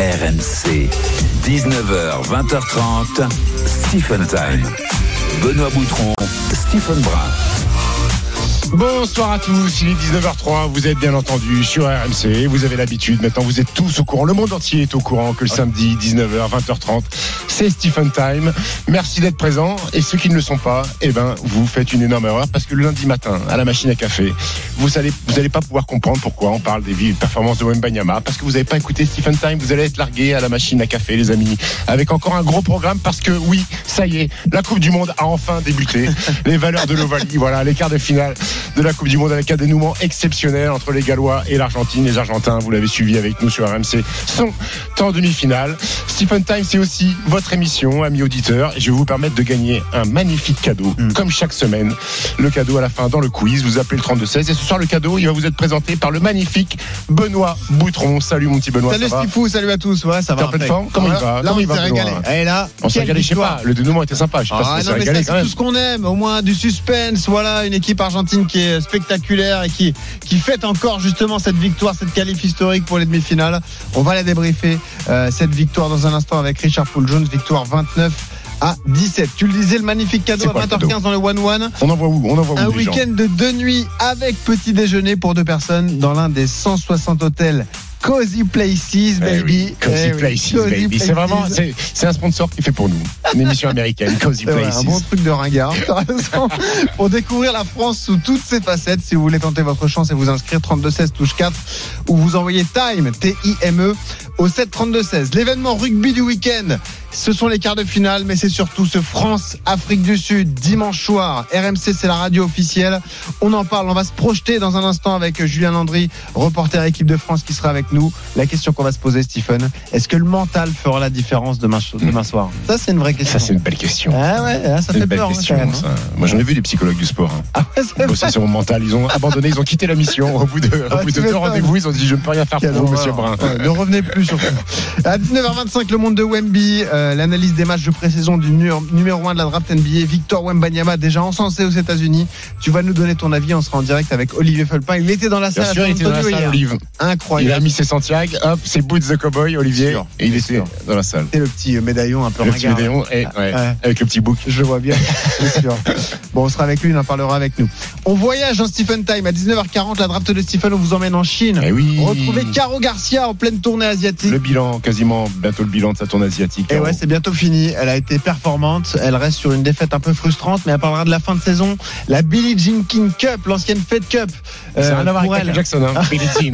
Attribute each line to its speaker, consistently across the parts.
Speaker 1: RMC, 19h, 20h30, Stephen Time. Benoît Boutron, Stephen Brun.
Speaker 2: Bonsoir à tous, il est 19h03, vous êtes bien entendu sur RMC, vous avez l'habitude, maintenant vous êtes tous au courant, le monde entier est au courant que le samedi 19h, 20h30, c'est Stephen Time. Merci d'être présent et ceux qui ne le sont pas, eh ben, vous faites une énorme erreur parce que le lundi matin, à la machine à café, vous allez, vous allez pas pouvoir comprendre pourquoi on parle des vives performances de Wembanyama parce que vous n'avez pas écouté Stephen Time, vous allez être largué à la machine à café, les amis, avec encore un gros programme parce que oui, ça y est, la Coupe du Monde a enfin débuté. les valeurs de l'Ovalie, voilà, les quarts de finale de la Coupe du Monde avec un dénouement exceptionnel entre les Gallois et l'Argentine. Les Argentins, vous l'avez suivi avec nous sur RMC, sont en demi-finale. Stephen Time, c'est aussi votre émission, amis auditeurs, et je vais vous permettre de gagner un magnifique cadeau, comme chaque semaine. Le cadeau à la fin dans le quiz, vous appelez le 3216 et ce soir le cadeau, il va vous être présenté par le magnifique Benoît Boutron. Salut mon petit Benoît.
Speaker 3: Salut Stifou, salut à tous. Ouais, ça
Speaker 2: T'es
Speaker 3: va.
Speaker 2: en forme Comment il va
Speaker 3: Là,
Speaker 2: Comment
Speaker 3: on s'est régalé. Et là,
Speaker 2: On s'est régalé, je sais pas. Le dénouement était sympa. Je sais pas
Speaker 3: Ah
Speaker 2: si on
Speaker 3: non, mais ça, c'est tout ce qu'on aime. Au moins du suspense. Voilà, une équipe argentine qui est spectaculaire et qui, qui fête encore justement cette victoire, cette qualif historique pour les demi-finales. On va la débriefer, euh, cette victoire dans un instant avec Richard Paul Jones. Victoire 29 à 17. Tu le disais, le magnifique cadeau à
Speaker 2: quoi le
Speaker 3: 20h15
Speaker 2: cadeau
Speaker 3: dans le 1-1.
Speaker 2: On envoie où On envoie
Speaker 3: Un
Speaker 2: où gens
Speaker 3: week-end de deux nuits avec petit déjeuner pour deux personnes dans l'un des 160 hôtels Cozy Places,
Speaker 2: Eh
Speaker 3: baby.
Speaker 2: oui, Cozy
Speaker 3: Eh oui,
Speaker 2: Places,
Speaker 3: Cozy
Speaker 2: baby. C'est vraiment, c'est un sponsor qui fait pour nous. Une émission américaine, Cozy Places.
Speaker 3: un bon truc de ringard. t'as raison. Pour découvrir la France sous toutes ses facettes, si vous voulez tenter votre chance et vous inscrire, 3216 touche 4 ou vous envoyez Time, T-I-M-E, E, au 7 32 16. L'événement rugby du week-end, ce sont les quarts de finale, mais c'est surtout ce France-Afrique du Sud, dimanche soir. RMC, c'est la radio officielle. On en parle, on va se projeter dans un instant avec Julien Landry, reporter équipe de France qui sera avec nous. La question qu'on va se poser, Stephen, est-ce que le mental fera la différence demain, demain soir? Ça, c'est une vraie question.
Speaker 2: Ça, c'est une belle question.
Speaker 3: Ah ouais, ah, ça fait
Speaker 2: une belle
Speaker 3: peur. hein,
Speaker 2: question. ça.
Speaker 3: hein.
Speaker 2: Moi, j'en ai vu des psychologues du sport. hein.
Speaker 3: Ah ouais, c'est
Speaker 2: sur mon mental. Ils ont abandonné, ils ont quitté la mission. Au bout de, au
Speaker 3: Ah,
Speaker 2: bout de deux rendez-vous, ils ont dit Je ne peux rien faire pour vous, monsieur Brun.
Speaker 3: Ouais, ne revenez plus surtout. À 19h25, le monde de Wemby, euh, l'analyse des matchs de pré-saison du nu- numéro 1 de la draft NBA, Victor Wembanyama, déjà encensé aux États-Unis. Tu vas nous donner ton avis, on sera en direct avec Olivier Felpin. Il était dans la
Speaker 2: Bien
Speaker 3: salle.
Speaker 2: sûr,
Speaker 3: à
Speaker 2: il était dans la salle. Olive. Il a
Speaker 3: Incroyable.
Speaker 2: mis ses Santiago, hop, ses boots de cowboy, Olivier,
Speaker 3: Sûr,
Speaker 2: et il
Speaker 3: bien
Speaker 2: était
Speaker 3: sûr.
Speaker 2: dans la salle.
Speaker 3: C'est le petit euh, médaillon un peu
Speaker 2: Le petit médaillon, et, ouais,
Speaker 3: Ouais.
Speaker 2: avec le petit bouc.
Speaker 3: Je vois bien, c'est sûr. Bon, on sera avec lui, il en parlera avec nous. On voyage dans Stephen Time à 19h40, la draft de Stephen, on vous emmène en Chine.
Speaker 2: Eh oui.
Speaker 3: Retrouvez Caro Garcia en pleine tournée asiatique.
Speaker 2: Le bilan, quasiment bientôt le bilan de sa tournée asiatique.
Speaker 3: Et ouais, c'est bientôt fini. Elle a été performante. Elle reste sur une défaite un peu frustrante, mais elle parlera de la fin de saison. La Billie Jean King Cup, l'ancienne Fed Cup.
Speaker 2: C'est
Speaker 3: euh,
Speaker 2: à voir
Speaker 3: pour
Speaker 2: avec Michael. Jackson, hein. Billie Jean.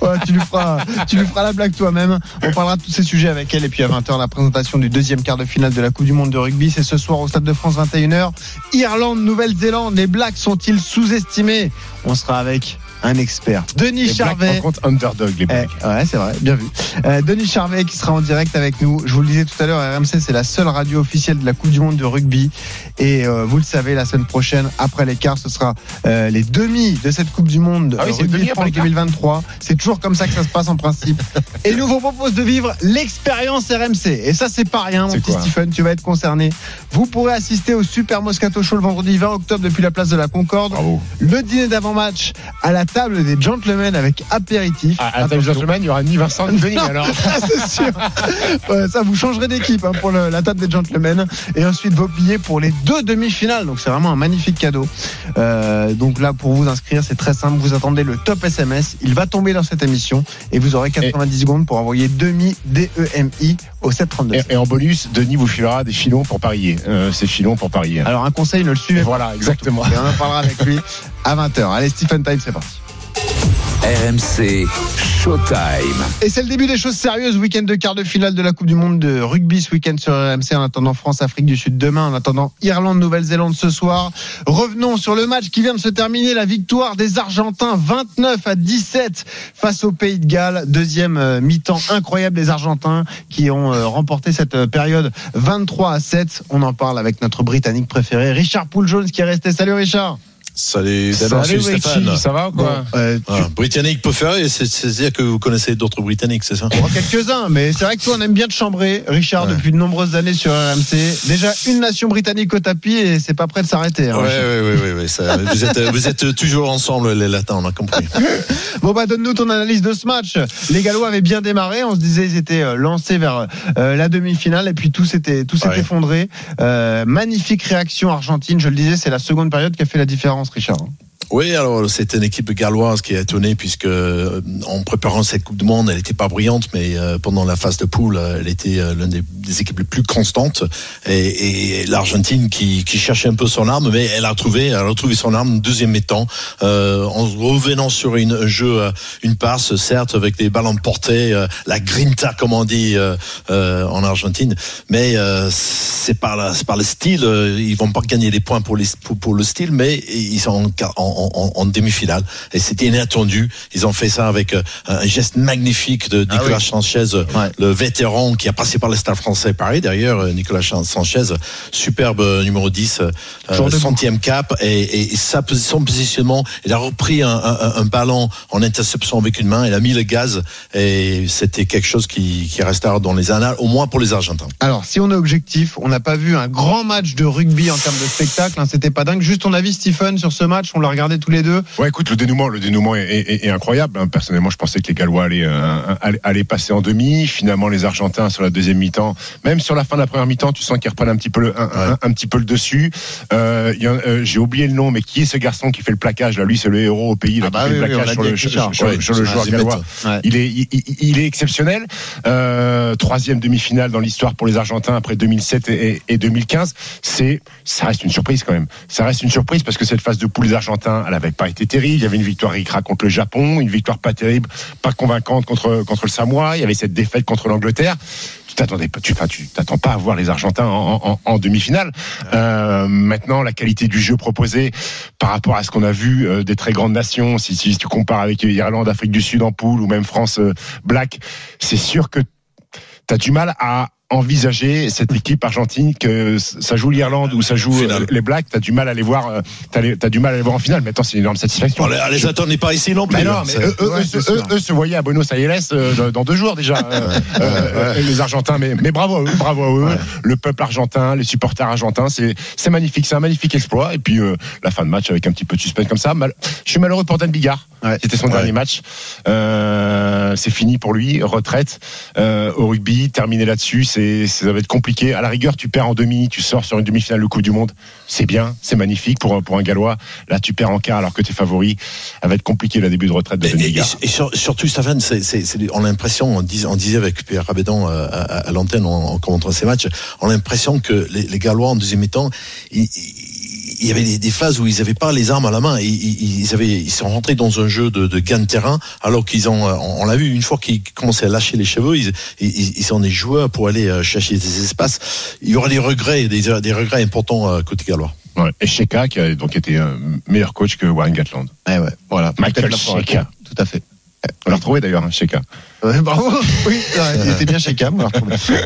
Speaker 3: Ouais, tu, lui feras, tu lui feras la blague toi-même. On parlera de tous ces sujets avec elle. Et puis à 20h, la présentation du deuxième quart de finale de la Coupe du Monde de rugby. C'est ce soir au Stade de France, 21h. Irlande, Nouvelle-Zélande. Les Blacks sont-ils sous-estimés? On sera avec un expert. Denis
Speaker 2: Les
Speaker 3: Charvet.
Speaker 2: rencontrent Underdog, les
Speaker 3: Eh, ouais, c'est vrai, bien vu. Euh, Denis Charvet qui sera en direct avec nous. Je vous le disais tout à l'heure, RMC, c'est la seule radio officielle de la Coupe du Monde de rugby. Et euh, vous le savez, la semaine prochaine, après l'écart, ce sera euh, les demi de cette Coupe du Monde
Speaker 2: Ah oui, c'est les
Speaker 3: rugby France
Speaker 2: l'écart
Speaker 3: 2023. C'est toujours comme ça que ça se passe en principe. et nous vous propose de vivre l'expérience RMC. Et ça, c'est pas rien, mon petit Stephen, tu vas être concerné. Vous pourrez assister au Super Moscato Show le vendredi 20 octobre depuis la place de la Concorde.
Speaker 2: Bravo.
Speaker 3: Le dîner d'avant-match à la table des gentlemen avec apéritif.
Speaker 2: Ah, à la table
Speaker 3: Attention.
Speaker 2: gentleman, il y aura ni Vincent ni Denis, alors.
Speaker 3: Ah, c'est sûr. Ouais, ça, vous changerez d'équipe hein, pour le- la table des gentlemen. Et ensuite, vos billets pour les deux demi-finales. Donc, c'est vraiment un magnifique cadeau. Euh, donc, là, pour vous inscrire, c'est très simple. Vous attendez le top SMS. Il va tomber dans cette émission. Et vous aurez 90 secondes pour envoyer demi D-E-M-I au 732.
Speaker 2: Et, et en bonus, Denis vous filera des filons pour parier. Euh, c'est filons pour parier.
Speaker 3: Alors, un conseil, ne le suivez pas.
Speaker 2: voilà, exactement.
Speaker 3: Et on en parlera avec lui à 20h. Allez, Stephen Time, c'est parti.
Speaker 1: RMC Showtime.
Speaker 3: Et c'est le début des choses sérieuses. Week-end de quart de finale de la Coupe du Monde de rugby ce week-end sur RMC. En attendant France-Afrique du Sud demain. En attendant Irlande-Nouvelle-Zélande ce soir. Revenons sur le match qui vient de se terminer. La victoire des Argentins 29 à 17 face au Pays de Galles. Deuxième euh, mi-temps incroyable des Argentins qui ont euh, remporté cette euh, période 23 à 7. On en parle avec notre Britannique préféré, Richard Poul Jones qui est resté. Salut Richard.
Speaker 4: Salut,
Speaker 2: Salut
Speaker 4: salut Stéphane.
Speaker 2: ça va ou quoi
Speaker 3: Euh, tu-
Speaker 4: Ah, Britannique peut faire, c'est-à-dire que vous connaissez d'autres Britanniques, c'est ça
Speaker 3: Bon, quelques-uns, mais c'est vrai que toi, on aime bien te chambrer, Richard,
Speaker 4: Ouais.
Speaker 3: depuis de nombreuses années sur RMC. Déjà une nation britannique au tapis et c'est pas prêt de s'arrêter. hein,
Speaker 4: Ouais,
Speaker 3: Richard.
Speaker 4: ouais, ouais, ça, vous, êtes, vous êtes toujours ensemble, les Latins, on a compris.
Speaker 3: Bon, bah, donne-nous ton analyse de ce match. Les Gallois avaient bien démarré. On se disait ils étaient euh, lancés vers euh, la demi-finale et puis tout s'était tout s'est
Speaker 4: Ouais.
Speaker 3: effondré. Euh, magnifique réaction argentine. Je le disais, c'est la seconde période qui a fait la différence, Richard.
Speaker 4: Oui, alors c'est une équipe galloise qui a étonné puisque euh, en préparant cette Coupe du Monde, elle n'était pas brillante, mais euh, pendant la phase de poule, elle était euh, l'une des, équipes les plus constantes. Et, l'Argentine qui, cherchait un peu son arme, mais elle a trouvé, a retrouvé son arme deuxième mi-temps euh, en revenant sur un jeu, une passe, certes avec des ballons portés, euh, la grinta comme on dit en Argentine, mais c'est par le style. ils vont pas gagner des points pour, les, le style, mais ils sont en, en, en- en demi-finale et c'était inattendu. Ils ont fait ça avec euh, un geste magnifique de
Speaker 3: Ah
Speaker 4: Nicolas
Speaker 3: oui.
Speaker 4: Sanchez,
Speaker 3: Ouais.
Speaker 4: le vétéran qui a passé par le Stade Français Paris. D'ailleurs, euh, Nicolas Sanchez, superbe euh, numéro 10, euh, centième cap et, et, et sa, son positionnement. Il a repris un, un, un ballon en interception avec une main. Il a mis le gaz et c'était quelque chose qui, qui restera dans les annales, au moins pour les Argentins.
Speaker 3: Alors, si on est objectif, on n'a pas vu un grand match de rugby en termes de spectacle. hein, C'était pas dingue. Juste ton avis, Stephen, sur ce match. On l'a regardé tous les deux.
Speaker 2: Ouais, écoute, le dénouement, le dénouement est, est- est incroyable. hein. Personnellement, je pensais que les Gallois allaient, euh, allaient, allaient passer en demi. Finalement, les Argentins sur la deuxième mi-temps, même sur la fin de la première mi-temps, tu sens qu'ils reprennent un petit peu le, un, un- un petit peu le dessus. Euh, euh, J'ai oublié le nom, mais qui est ce garçon qui fait le plaquage là? Lui, c'est le héros au pays là,
Speaker 3: Ah bah
Speaker 2: qui fait
Speaker 3: oui,
Speaker 2: le plaquage
Speaker 3: l'a
Speaker 2: sur le, sur-
Speaker 4: Ouais,
Speaker 2: sur le
Speaker 4: c'est
Speaker 2: joueur gallois.
Speaker 3: Ouais.
Speaker 2: Il est, il, il- il est exceptionnel. Euh, troisième demi-finale dans l'histoire pour les Argentins après 2007 et, et 2015. C'est, ça reste une surprise quand même. Ça reste une surprise parce que cette phase de poule des Argentins, elle n'avait pas été terrible. Il y avait une victoire ricra contre le Japon, une victoire pas terrible, pas convaincante contre contre le Samoa. Il y avait cette défaite contre l'Angleterre. Tu t'attendais pas, tu, enfin, tu t'attends pas à voir les Argentins en, en- en demi-finale. Euh, maintenant, la qualité du jeu proposé par rapport à ce qu'on a vu euh, des très grandes nations, si, si tu compares avec Irlande, Afrique du Sud en poule ou même France euh, Black, c'est sûr que tu as du mal à envisager cette équipe argentine que ça joue l'Irlande ou ça joue
Speaker 4: Finale.
Speaker 2: euh, les Blacks, tu as du mal à les voir euh, t'as les- t'as du mal à les voir en finale. Maintenant, c'est une énorme satisfaction.
Speaker 4: Bon, les, les attendez pas ici non plus.
Speaker 2: Mais non,
Speaker 4: hein,
Speaker 2: mais eux, eux,
Speaker 3: Ouais,
Speaker 2: eux,
Speaker 3: c'est
Speaker 2: eux,
Speaker 3: sûr.
Speaker 2: eux se voyaient à Buenos Aires euh, dans- deux jours déjà, euh, euh, euh, les Argentins. Mais, mais bravo à eux, bravo à eux. Le peuple argentin, les supporters argentins, c'est c'est magnifique, c'est un magnifique exploit. Et puis euh, la fin de match avec un petit peu de suspense comme ça. Mal- Je suis malheureux pour Dan Bigard.
Speaker 3: Ouais.
Speaker 2: C'était son
Speaker 4: Ouais.
Speaker 2: dernier match. Euh, c'est fini pour lui, retraite euh, au rugby. Terminé là-dessus, c'est ça va être compliqué. À la rigueur, tu perds en demi, tu sors sur une demi-finale de Coupe du Monde. C'est bien, c'est magnifique pour pour un Gallois. Là, tu perds en quart alors que t'es favori. Ça va être compliqué le début de retraite de
Speaker 4: Et,
Speaker 2: Dan
Speaker 4: et- et sur- surtout, Stéphane, c'est, c'est, c'est- on a l'impression, on, dis- on disait avec Pierre Rabédan euh, à, à- à l'antenne en, en commentant ces matchs, on a l'impression que les, les Gallois en deuxième mi-temps, ils- ils- il y avait des, des phases où ils n'avaient pas les armes à la main. Ils, ils, avaient, ils sont rentrés dans un jeu de, de gain de terrain, alors qu'ils ont, euh, on, l'a vu, une fois qu'ils commençaient à lâcher les cheveux, ils, ils, ils sont des joueurs pour aller euh, chercher des espaces. Il y aura des regrets, des, des regrets importants euh, côté gallois.
Speaker 2: Ouais. Et Sheka, qui a donc été meilleur coach que Warren Gatland.
Speaker 3: Ouais, ouais, voilà.
Speaker 2: Michael. Sheka.
Speaker 3: Tout à fait.
Speaker 2: On l'a retrouvé d'ailleurs, hein, Sheka.
Speaker 3: Ouais, bravo. Oui, il était bien chez Cam.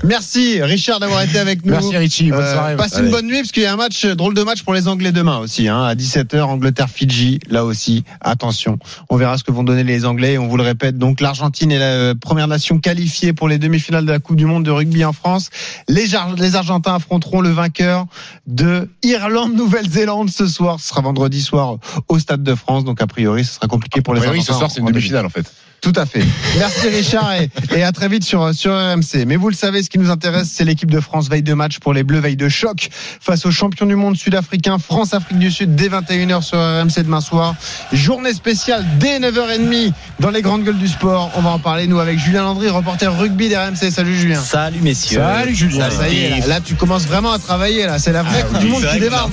Speaker 3: Merci Richard d'avoir été avec nous.
Speaker 2: Merci Richie, bonne
Speaker 3: Euh,
Speaker 2: soirée.
Speaker 3: Passe
Speaker 2: Allez.
Speaker 3: une bonne nuit parce qu'il y a un match, drôle de match pour les Anglais demain aussi, hein, à 17h, Angleterre-Fidji, là aussi. Attention, on verra ce que vont donner les Anglais. Et on vous le répète, donc l'Argentine est la euh, première nation qualifiée pour les demi-finales de la Coupe du Monde de rugby en France. Les, Argentins affronteront le vainqueur de Irlande-Nouvelle-Zélande ce soir. Ce sera vendredi soir au Stade de France, donc a priori ce sera compliqué pour les
Speaker 2: Oui,
Speaker 3: Argentins.
Speaker 2: ce soir, c'est une demi-finale en fait.
Speaker 3: Tout à fait. Merci Richard et, et à très vite sur, sur RMC. Mais vous le savez, ce qui nous intéresse, c'est l'équipe de France veille de match pour les Bleus, veille de choc face aux champions du monde sud-africain, France-Afrique du Sud, dès 21h sur RMC demain soir. Journée spéciale dès 9h30 dans les grandes gueules du sport. On va en parler, nous, avec Julien Landry, reporter rugby d'RMC. Salut Julien.
Speaker 5: Salut messieurs.
Speaker 2: Salut, Julien.
Speaker 3: Ah, ça y est, là, là, tu commences vraiment à travailler. Là, c'est la vraie Coupe du Monde qui démarre.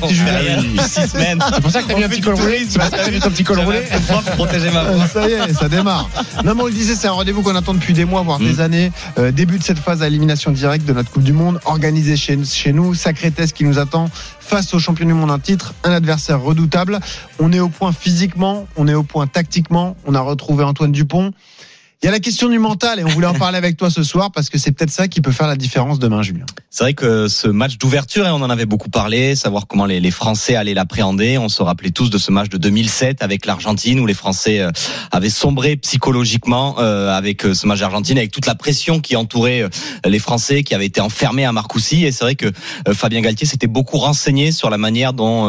Speaker 2: C'est pour ça que t'as mis un petit col roulé. Que t'as mis ton petit col roulé.
Speaker 5: Protéger ma.
Speaker 3: Ah, Ça y est, ça démarre. Non, mais on le disait, c'est un rendez-vous qu'on attend depuis des mois, voire des années. Euh, début de cette phase à élimination directe de notre Coupe du Monde, organisée chez, chez nous. Sacré test qui nous attend face aux champions du monde un titre, un adversaire redoutable. On est au point physiquement, on est au point tactiquement. On a retrouvé Antoine Dupont. Il y a la question du mental et on voulait en parler avec toi ce soir parce que c'est peut-être ça qui peut faire la différence demain, Julien.
Speaker 5: C'est vrai que ce match d'ouverture, et on en avait beaucoup parlé, savoir comment les, les Français allaient l'appréhender. On se rappelait tous de ce match de 2007 avec l'Argentine où les Français euh, avaient sombré psychologiquement euh, avec euh, ce match d'Argentine, avec toute la pression qui entourait les Français, qui avaient été enfermés à Marcoussis. Et c'est vrai que Fabien Galtier s'était beaucoup renseigné sur la manière dont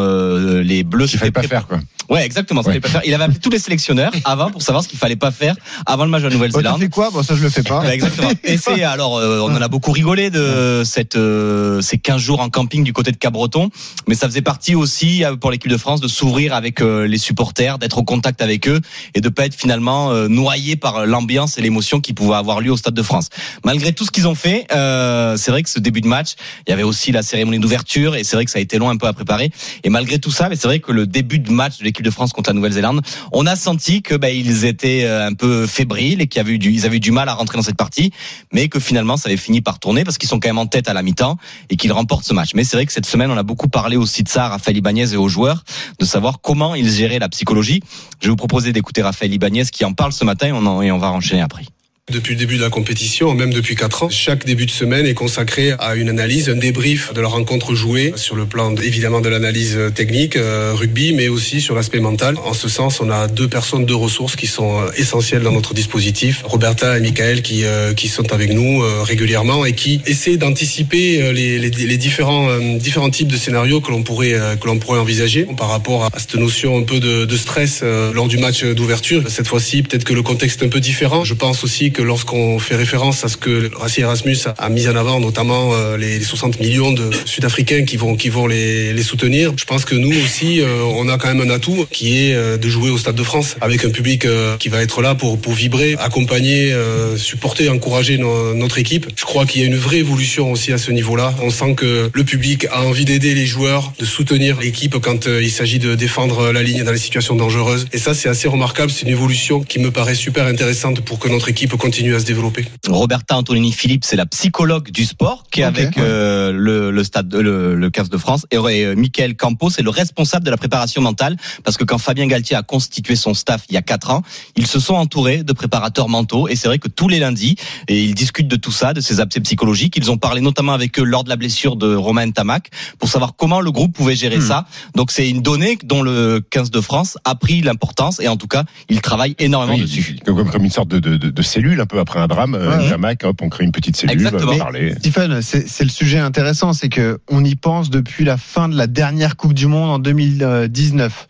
Speaker 5: les Bleus
Speaker 2: Il fallait pas faire quoi.
Speaker 5: Ouais, exactement. ça
Speaker 2: Ouais.
Speaker 5: fallait pas faire. Il avait appelé tous les sélectionneurs avant pour savoir ce qu'il fallait pas faire avant le match Nouvelle-Zélande.
Speaker 3: fais quoi Bon, ça je le fais pas.
Speaker 5: Ouais, exactement. Et c'est alors euh, on en a beaucoup rigolé de cette euh, ces 15 jours en camping du côté de Cabreton, mais ça faisait partie aussi euh, pour l'équipe de France de s'ouvrir avec euh, les supporters, d'être au contact avec eux et de pas être finalement euh, noyé par l'ambiance et l'émotion qui pouvait avoir lieu au Stade de France. Malgré tout ce qu'ils ont fait, euh, c'est vrai que ce début de match, il y avait aussi la cérémonie d'ouverture et c'est vrai que ça a été long un peu à préparer. Et malgré tout ça, mais c'est vrai que le début de match de l'équipe de France contre la Nouvelle-Zélande, on a senti que bah, ils étaient un peu fébriles qu'ils avaient eu du, ils avaient eu du mal à rentrer dans cette partie, mais que finalement ça avait fini par tourner parce qu'ils sont quand même en tête à la mi-temps et qu'ils remportent ce match. Mais c'est vrai que cette semaine, on a beaucoup parlé aussi de ça à Raphaël Ibanez et aux joueurs, de savoir comment ils géraient la psychologie. Je vais vous proposer d'écouter Raphaël Ibanez qui en parle ce matin et on, en- et on va enchaîner après.
Speaker 6: Depuis le début de la compétition, même depuis 4 ans, chaque début de semaine est consacré à une analyse, un débrief de la rencontre jouée sur le plan évidemment de l'analyse technique, euh, rugby, mais aussi sur l'aspect mental. En ce sens, on a deux personnes, deux ressources qui sont euh, essentielles dans notre dispositif. Roberta et Michael qui, euh, qui sont avec nous régulièrement et qui essaient d'anticiper les, les, les différents, différents types de scénarios que l'on pourrait, que l'on pourrait envisager par rapport à cette notion un peu de, de stress lors du match d'ouverture. Cette fois-ci, peut-être que le contexte est un peu différent. Je pense aussi que lorsqu'on fait référence à ce que Rassi Erasmus a, mis en avant, notamment euh, les, les 60 millions de Sud-Africains qui vont, qui vont les, soutenir, je pense que nous aussi, euh, on a quand même un atout qui est euh, de jouer au Stade de France avec un public qui va être là pour, pour vibrer, accompagner, supporter, encourager no- notre équipe. Je crois qu'il y a une vraie évolution aussi à ce niveau-là. On sent que le public a envie d'aider les joueurs, de soutenir l'équipe quand il s'agit de défendre la ligne dans les situations dangereuses. Et ça, c'est assez remarquable. C'est une évolution qui me paraît super intéressante pour que notre équipe continue à se développer.
Speaker 5: Roberta Antonini Philippe, c'est la psychologue du sport qui est avec
Speaker 3: ouais.
Speaker 5: euh, le, le stade, le, le 15 de France. Et, et, euh, Michael Campos, c'est le responsable de la préparation mentale parce que quand Fabien Galtier a constitué son staff il y a quatre ans, ils se sont entourés de préparateurs mentaux et c'est vrai que tous les lundis, et ils discutent de tout ça, de ces abcès psychologiques. Ils ont parlé notamment avec eux lors de la blessure de Romain Tamac pour savoir comment le groupe pouvait gérer
Speaker 3: Hmm.
Speaker 5: ça. Donc c'est une donnée dont le 15 de France a pris l'importance et en tout cas, il travaille énormément
Speaker 2: Oui,
Speaker 5: dessus.
Speaker 2: comme, comme une sorte de, de, de, de cellule un peu après un drame. euh,
Speaker 3: Ouais.
Speaker 2: Tamac, hop, on crée une petite cellule,
Speaker 5: Exactement.
Speaker 2: on parler.
Speaker 3: Stephen, c'est c'est le sujet intéressant, c'est que on y pense depuis la fin de la dernière Coupe du Monde en 2019.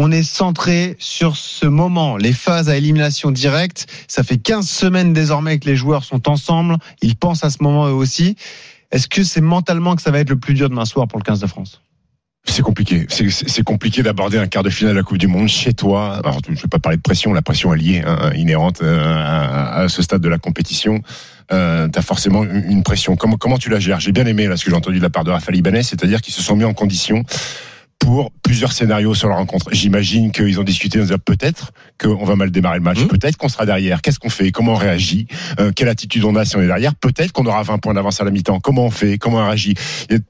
Speaker 3: On est centré sur ce moment, les phases à élimination directe. Ça fait 15 semaines désormais que les joueurs sont ensemble. Ils pensent à ce moment eux aussi. Est-ce que c'est mentalement que ça va être le plus dur demain soir pour le 15 de France?
Speaker 2: C'est compliqué. C'est- compliqué d'aborder un quart de finale de la Coupe du Monde chez toi. Alors, je ne vais pas parler de pression. La pression est liée, hein, inhérente euh, à, à ce stade de la compétition. Euh, forcément une pression. Comment, comment tu la gères? J'ai bien aimé là, ce que j'ai entendu de la part de Raphaël Ibanez, c'est-à-dire qu'ils se sont mis en condition pour plusieurs scénarios sur la rencontre. J'imagine qu'ils ont discuté, en disant peut-être qu'on va mal démarrer le match,
Speaker 5: Mhm.
Speaker 2: peut-être qu'on sera derrière, qu'est-ce qu'on fait, comment on réagit, Euh, quelle attitude on a si on est derrière, peut-être qu'on aura 20 points d'avance à la mi-temps, comment on fait, comment on réagit?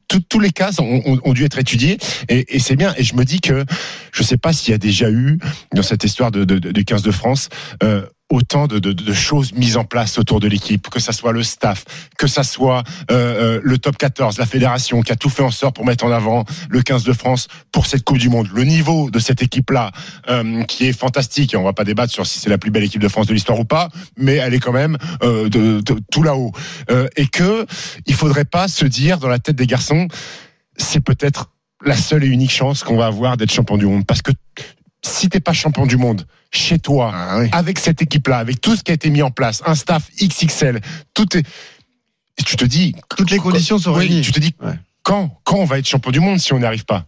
Speaker 2: Tout- tous les cas ont, ont- ont dû être étudiés et, et c'est bien. Et je me dis que je sais pas s'il y a déjà eu dans cette histoire de, de, de- du 15 de France euh, autant de, de, de choses mises en place autour de l'équipe, que ça soit le staff, que ça soit euh, euh, le top 14, la fédération qui a tout fait en sorte pour mettre en avant le 15 de France pour cette Coupe du Monde. Le niveau de cette équipe-là, euh, qui est fantastique, et on va pas débattre sur si c'est la plus belle équipe de France de l'histoire ou pas, mais elle est quand même euh, de, de- tout là-haut. Euh, et que il faudrait pas se dire dans la tête des garçons, c'est peut-être la seule et unique chance qu'on va avoir d'être champion du monde. Parce que si t'es pas champion du monde chez toi, avec cette équipe-là, avec tout ce qui a été mis en place, un staff XXL, tout est. Et tu te dis.
Speaker 3: Toutes les conditions sont
Speaker 2: Oui,
Speaker 3: réunies.
Speaker 2: Tu te dis
Speaker 3: Ouais.
Speaker 2: quand, quand on va être champion du monde si on n'y arrive pas?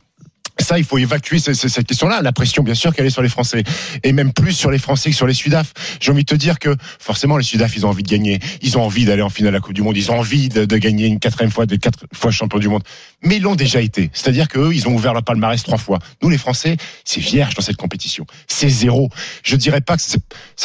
Speaker 2: Ça, il faut évacuer ce- ce- cette question-là. La pression, bien sûr, qu'elle est sur les Français. Et même plus sur les Français que sur les Sudaf. J'ai envie de te dire que, forcément, les Sudaf, ils ont envie de gagner. Ils ont envie d'aller en finale de la Coupe du Monde. Ils ont envie de, de gagner une quatrième fois, de quatre fois champion du monde. Mais ils l'ont déjà été. C'est-à-dire qu'eux, ils ont ouvert leur palmarès trois fois. Nous, les Français, c'est vierge dans cette compétition. C'est zéro. Je dirais pas que ça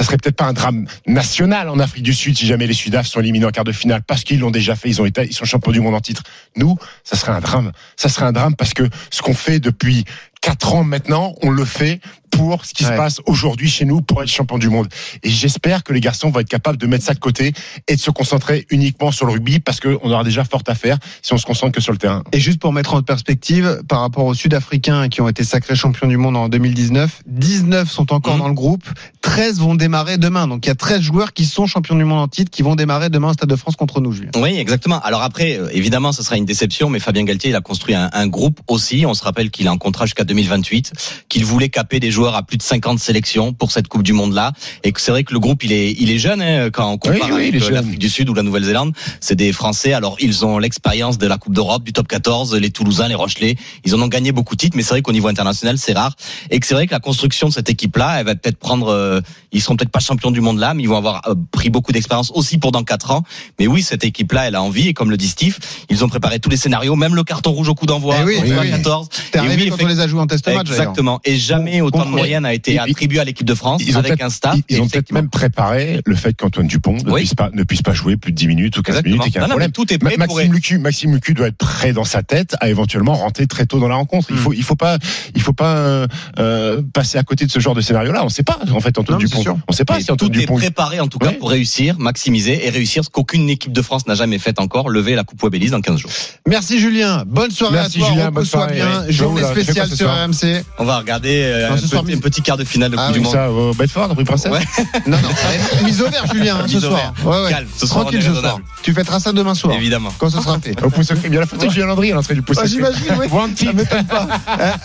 Speaker 2: serait peut-être pas un drame national en Afrique du Sud si jamais les Sudaf sont éliminés en quart de finale parce qu'ils l'ont déjà fait. Ils ont été, ils sont champions du monde en titre. Nous, ça serait un drame. Ça serait un drame parce que ce qu'on fait depuis quatre ans maintenant, on le fait pour ce qui
Speaker 3: Ouais.
Speaker 2: se passe aujourd'hui chez nous pour être champion du monde. Et j'espère que les garçons vont être capables de mettre ça de côté et de se concentrer uniquement sur le rugby parce qu'on aura déjà fort à faire si on se concentre que sur le terrain.
Speaker 3: Et juste pour mettre en perspective, par rapport aux Sud-Africains qui ont été sacrés champions du monde en 2019, 19 sont encore
Speaker 5: Mhm.
Speaker 3: dans le groupe, 13 vont démarrer demain. Donc il y a 13 joueurs qui sont champions du monde en titre qui vont démarrer demain au Stade de France contre nous, Julien.
Speaker 5: Oui, exactement. Alors après, euh, évidemment, ce sera une déception, mais Fabien Galtier, il a construit un, un groupe aussi. On se rappelle qu'il est en contrat jusqu'à 2028, qu'il voulait caper des joueurs à plus de 50 sélections pour cette Coupe du Monde-là, et que c'est vrai que le groupe, il est, il est jeune hein, quand on compare
Speaker 2: Oui, oui,
Speaker 5: avec euh, l'Afrique du Sud ou la Nouvelle-Zélande. C'est des Français. Alors ils ont l'expérience de la Coupe d'Europe, du Top 14, les Toulousains, les Rochelais. Ils en ont gagné beaucoup de titres, mais c'est vrai qu'au niveau international, c'est rare, et que c'est vrai que la construction de cette équipe-là, elle va peut-être prendre. euh, ils seront peut-être pas champions du monde là, mais ils vont avoir euh, pris beaucoup d'expérience aussi pour dans quatre ans. Mais oui, cette équipe-là, elle a envie. Et comme le dit Steve, ils ont préparé tous les scénarios, même le carton rouge au coup d'envoi.
Speaker 3: Eh oui,
Speaker 5: contre
Speaker 3: oui.
Speaker 5: la 14.
Speaker 3: T'es
Speaker 5: Et
Speaker 3: arrivé
Speaker 5: oui,
Speaker 3: quand on les a joués en test match.
Speaker 5: Exactement. Et jamais autant de
Speaker 3: contre-
Speaker 5: moyens n'a été
Speaker 2: Ils-
Speaker 5: attribué à l'équipe de France
Speaker 2: Ils ont
Speaker 5: avec
Speaker 2: peut-être-
Speaker 5: un staff.
Speaker 2: Ils, ont peut-être même préparé le fait qu'Antoine Dupont ne,
Speaker 5: Oui.
Speaker 2: puisse pas, ne puisse pas jouer plus de 10 minutes ou 15
Speaker 5: Exactement.
Speaker 2: minutes et qu'il y a un
Speaker 5: Non, non, mais
Speaker 2: problème.
Speaker 5: tout est prêt pour-
Speaker 2: Maxime Lucu, Maxime Lucu doit être prêt dans sa tête à éventuellement rentrer très tôt dans la rencontre. Il
Speaker 3: Mm.
Speaker 2: faut, il faut pas, il faut pas euh, euh, passer à côté de ce genre de scénario-là. On ne sait pas en fait Antoine
Speaker 3: Non,
Speaker 2: Dupont.
Speaker 3: sûr.
Speaker 2: On ne sait pas si Antoine
Speaker 5: tout est
Speaker 2: Dupont.
Speaker 5: préparé en tout cas
Speaker 2: Ouais.
Speaker 5: pour réussir, maximiser et réussir ce qu'aucune équipe de France n'a jamais fait encore, lever la Coupe Webelise dans 15 jours.
Speaker 3: Merci Julien. Bonne soirée
Speaker 2: Merci,
Speaker 3: à toi.
Speaker 2: Julien, bonne soirée,
Speaker 3: bien. Journée spéciale sur
Speaker 2: soir
Speaker 3: RMC.
Speaker 5: On va regarder euh,
Speaker 3: Non,
Speaker 5: un,
Speaker 3: ce soir,
Speaker 5: petit, petit quart de finale de
Speaker 3: Ah
Speaker 5: Coupe
Speaker 3: oui,
Speaker 5: du Monde.
Speaker 2: Ça, au Bedford, rue Princesse
Speaker 5: Ouais.
Speaker 3: Non, non. Mise au vert, Julien, hein, ce
Speaker 5: au
Speaker 3: soir.
Speaker 5: vert.
Speaker 3: Ouais, ouais.
Speaker 5: Calme, ce soir,
Speaker 3: Tranquille ce soir. Tu fêteras ça demain soir.
Speaker 5: Évidemment.
Speaker 3: Quand ce sera fait.
Speaker 2: Au pouce sacré. Il y a la photo de Julien Landry à l'entrée du pouce
Speaker 3: Ah,
Speaker 2: sacré.
Speaker 3: J'imagine, oui. Ça m'étonne pas.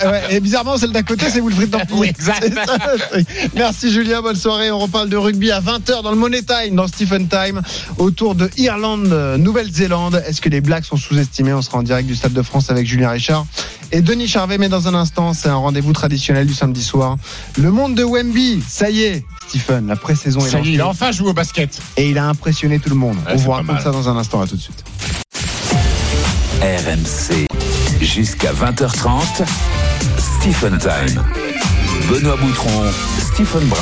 Speaker 3: Euh, ouais, Et bizarrement, celle d'à côté, c'est Wilfried.
Speaker 2: Oui, exact.
Speaker 3: Merci Julien, bonne soirée. On reparle de rugby à 20h dans le Money Time, dans Stephen Time, autour de Irlande, euh, Nouvelle-Zélande. Est-ce que les Blacks sont sous-estimés? On sera en direct du Stade de France avec Julien Richard et Denis Charvet. Mais dans un instant, c'est un rendez-vous traditionnel du samedi soir. Le monde de Wemby, ça y est, Stephen, la pré-saison est
Speaker 2: Ça y est,
Speaker 3: lancée
Speaker 2: il a enfin joué au basket.
Speaker 3: et il a impressionné tout le monde.
Speaker 2: Ouais,
Speaker 3: On vous raconte ça dans un instant. À tout de suite.
Speaker 1: RMC. Jusqu'à 20h30. Stephen Time. Benoît Boutron, Stephen Brun.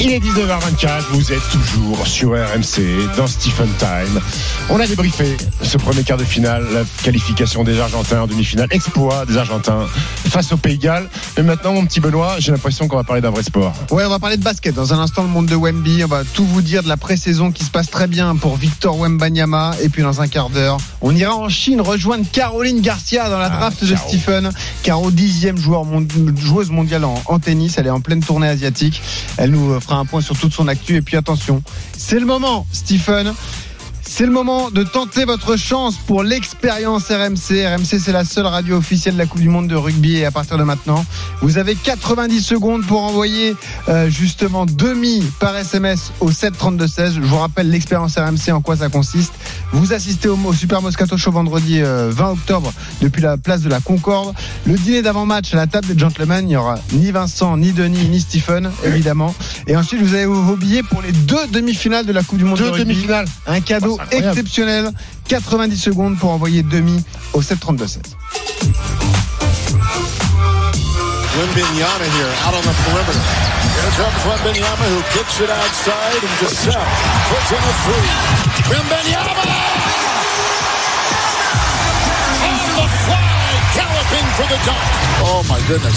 Speaker 2: Il est 19h24, vous êtes toujours sur RMC dans Stephen Time. On a débriefé ce premier quart de finale, la qualification des Argentins en demi-finale, exploit des Argentins face au Pays Galles. Mais maintenant, mon petit Benoît, j'ai l'impression qu'on va parler d'un vrai sport.
Speaker 3: Ouais, on va parler de basket. Dans un instant, le monde de Wemby. On va tout vous dire de la pré-saison qui se passe très bien pour Victor Wembanyama. Et puis, dans un quart d'heure, on ira en Chine rejoindre Caroline Garcia dans la
Speaker 2: Ah,
Speaker 3: draft de
Speaker 2: Caro.
Speaker 3: Stephen. Caro, dixième joueur mon- joueuse mondiale en, en tennis. Elle est en pleine tournée asiatique. Elle nous fera un point sur toute son actu. Et puis, attention, c'est le moment, Stephen. C'est le moment de tenter votre chance pour l'expérience RMC. RMC, c'est la seule radio officielle de la Coupe du Monde de rugby. Et à partir de maintenant, vous avez 90 secondes pour envoyer euh, justement demi par SMS au 732-16. Je vous rappelle l'expérience RMC, en quoi ça consiste. Vous assistez au, au Super Moscato Show vendredi euh, 20 octobre depuis la place de la Concorde. Le dîner d'avant-match à la table des gentlemen, il n'y aura ni Vincent, ni Denis, ni Stephen, évidemment. Et ensuite, vous avez vos billets pour les deux demi-finales de la Coupe du Monde de
Speaker 2: Deux
Speaker 3: rugby.
Speaker 2: demi-finales.
Speaker 3: Un cadeau. Exceptionnel. 90 secondes pour envoyer demi au 732-16.
Speaker 7: Wimbenyama here, out on the perimeter. Here comes Wimbenyama who kicks it outside and Giselle puts in a three. Wimbenyama! On the fly, galloping for the dunk. Oh my goodness.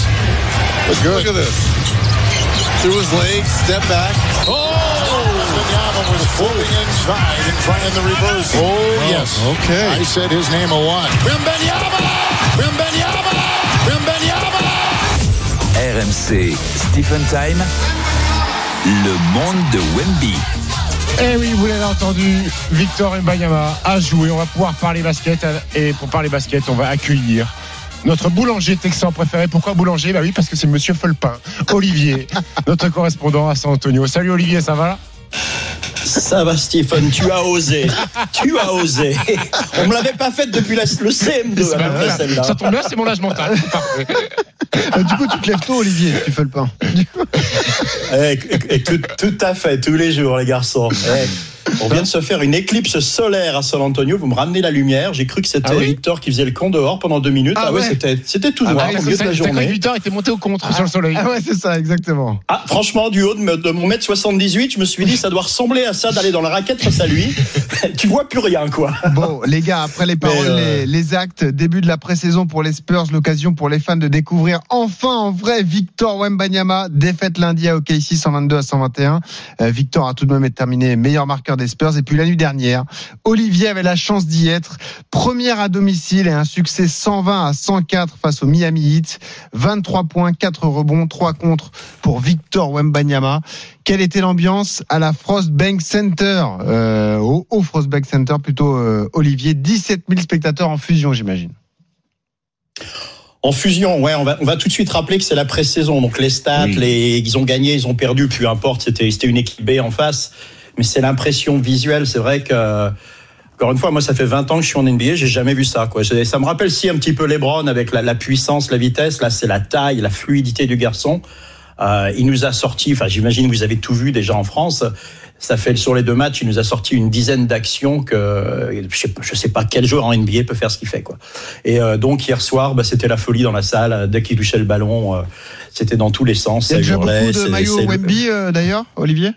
Speaker 7: Look good. Look at this. Through his legs, step back. Oh! Wimbenyama was floating inside and trying the reverse. Oh, yes. Okay. I said his name a lot.
Speaker 1: RMC. Stephen Time. Le monde de Wemby.
Speaker 2: Eh oui, vous l'avez entendu, Victor Mbayama a joué. On va pouvoir parler basket. Et pour parler basket, on va accueillir notre boulanger texan préféré. Pourquoi boulanger? Bah oui, parce que c'est Monsieur Felpin, Olivier, notre correspondant à San Antonio. Salut Olivier, ça va?
Speaker 8: Ça va, Stephen, tu as osé. tu as osé. On me l'avait pas faite depuis la- le CM2, à peu près, celle-là.
Speaker 2: Ça tombe bien, c'est mon âge mental.
Speaker 3: Euh, du coup, tu te lèves tôt, Olivier, tu fais le pain.
Speaker 8: Et- et tout, tout à fait, tous les jours, les garçons. Eh, On vient de se faire une éclipse solaire à San Antonio. Vous me ramenez la lumière. J'ai cru que c'était
Speaker 2: Ah oui
Speaker 8: Victor qui faisait le con dehors pendant deux minutes.
Speaker 3: Ah
Speaker 8: Ah, ouais, c'était c'était tout
Speaker 2: Ah
Speaker 8: noir
Speaker 2: bah,
Speaker 8: au milieu de la journée.
Speaker 2: Victor était monté au contre sur le soleil.
Speaker 3: Ah ouais, c'est ça, exactement.
Speaker 8: Ah, franchement, du haut de, de mon mètre 78, je me suis dit, ça doit ressembler à ça d'aller dans la raquette face à lui. tu vois plus rien, quoi.
Speaker 3: Bon, les gars, après les paroles,
Speaker 8: euh,
Speaker 3: les, les actes, début de la pré-saison pour les Spurs, l'occasion pour les fans de découvrir enfin en vrai Victor Wembanyama, défaite lundi à OKC 122 à 121. Euh, Victor a tout de même été terminé meilleur marqueur des Spurs. Et puis la nuit dernière, Olivier avait la chance d'y être. Première à domicile et un succès 120 à 104 face au Miami Heat. 23 points, 4 rebonds, 3 contre pour Victor Wembanyama. Quelle était l'ambiance à la Frostbank Center, euh, au, au Frostbank Center plutôt, euh, Olivier? 17 000 spectateurs en fusion, j'imagine.
Speaker 8: En fusion, ouais, on va, on va tout de suite rappeler que c'est la pré-saison. Donc les stats,
Speaker 2: Oui.
Speaker 8: les, ils ont gagné, ils ont perdu, peu importe, c'était une équipe B en face. Mais c'est l'impression visuelle. C'est vrai que, encore une fois, moi, ça fait 20 ans que je suis en NBA, j'ai jamais vu ça, quoi. Ça me rappelle si un petit peu LeBron avec la, la puissance, la vitesse. Là, c'est la taille, la fluidité du garçon. Euh, il nous a sorti, enfin, j'imagine que vous avez tout vu déjà en France. Ça fait sur les deux matchs, il nous a sorti une dizaine d'actions que je sais, je sais pas quel joueur en NBA peut faire ce qu'il fait, quoi. Et euh, donc hier soir, bah, c'était la folie dans la salle. Dès qu'il touchait le ballon, euh, c'était dans tous les sens.
Speaker 3: Il y a déjà beaucoup de maillots Wemby euh, d'ailleurs, Olivier?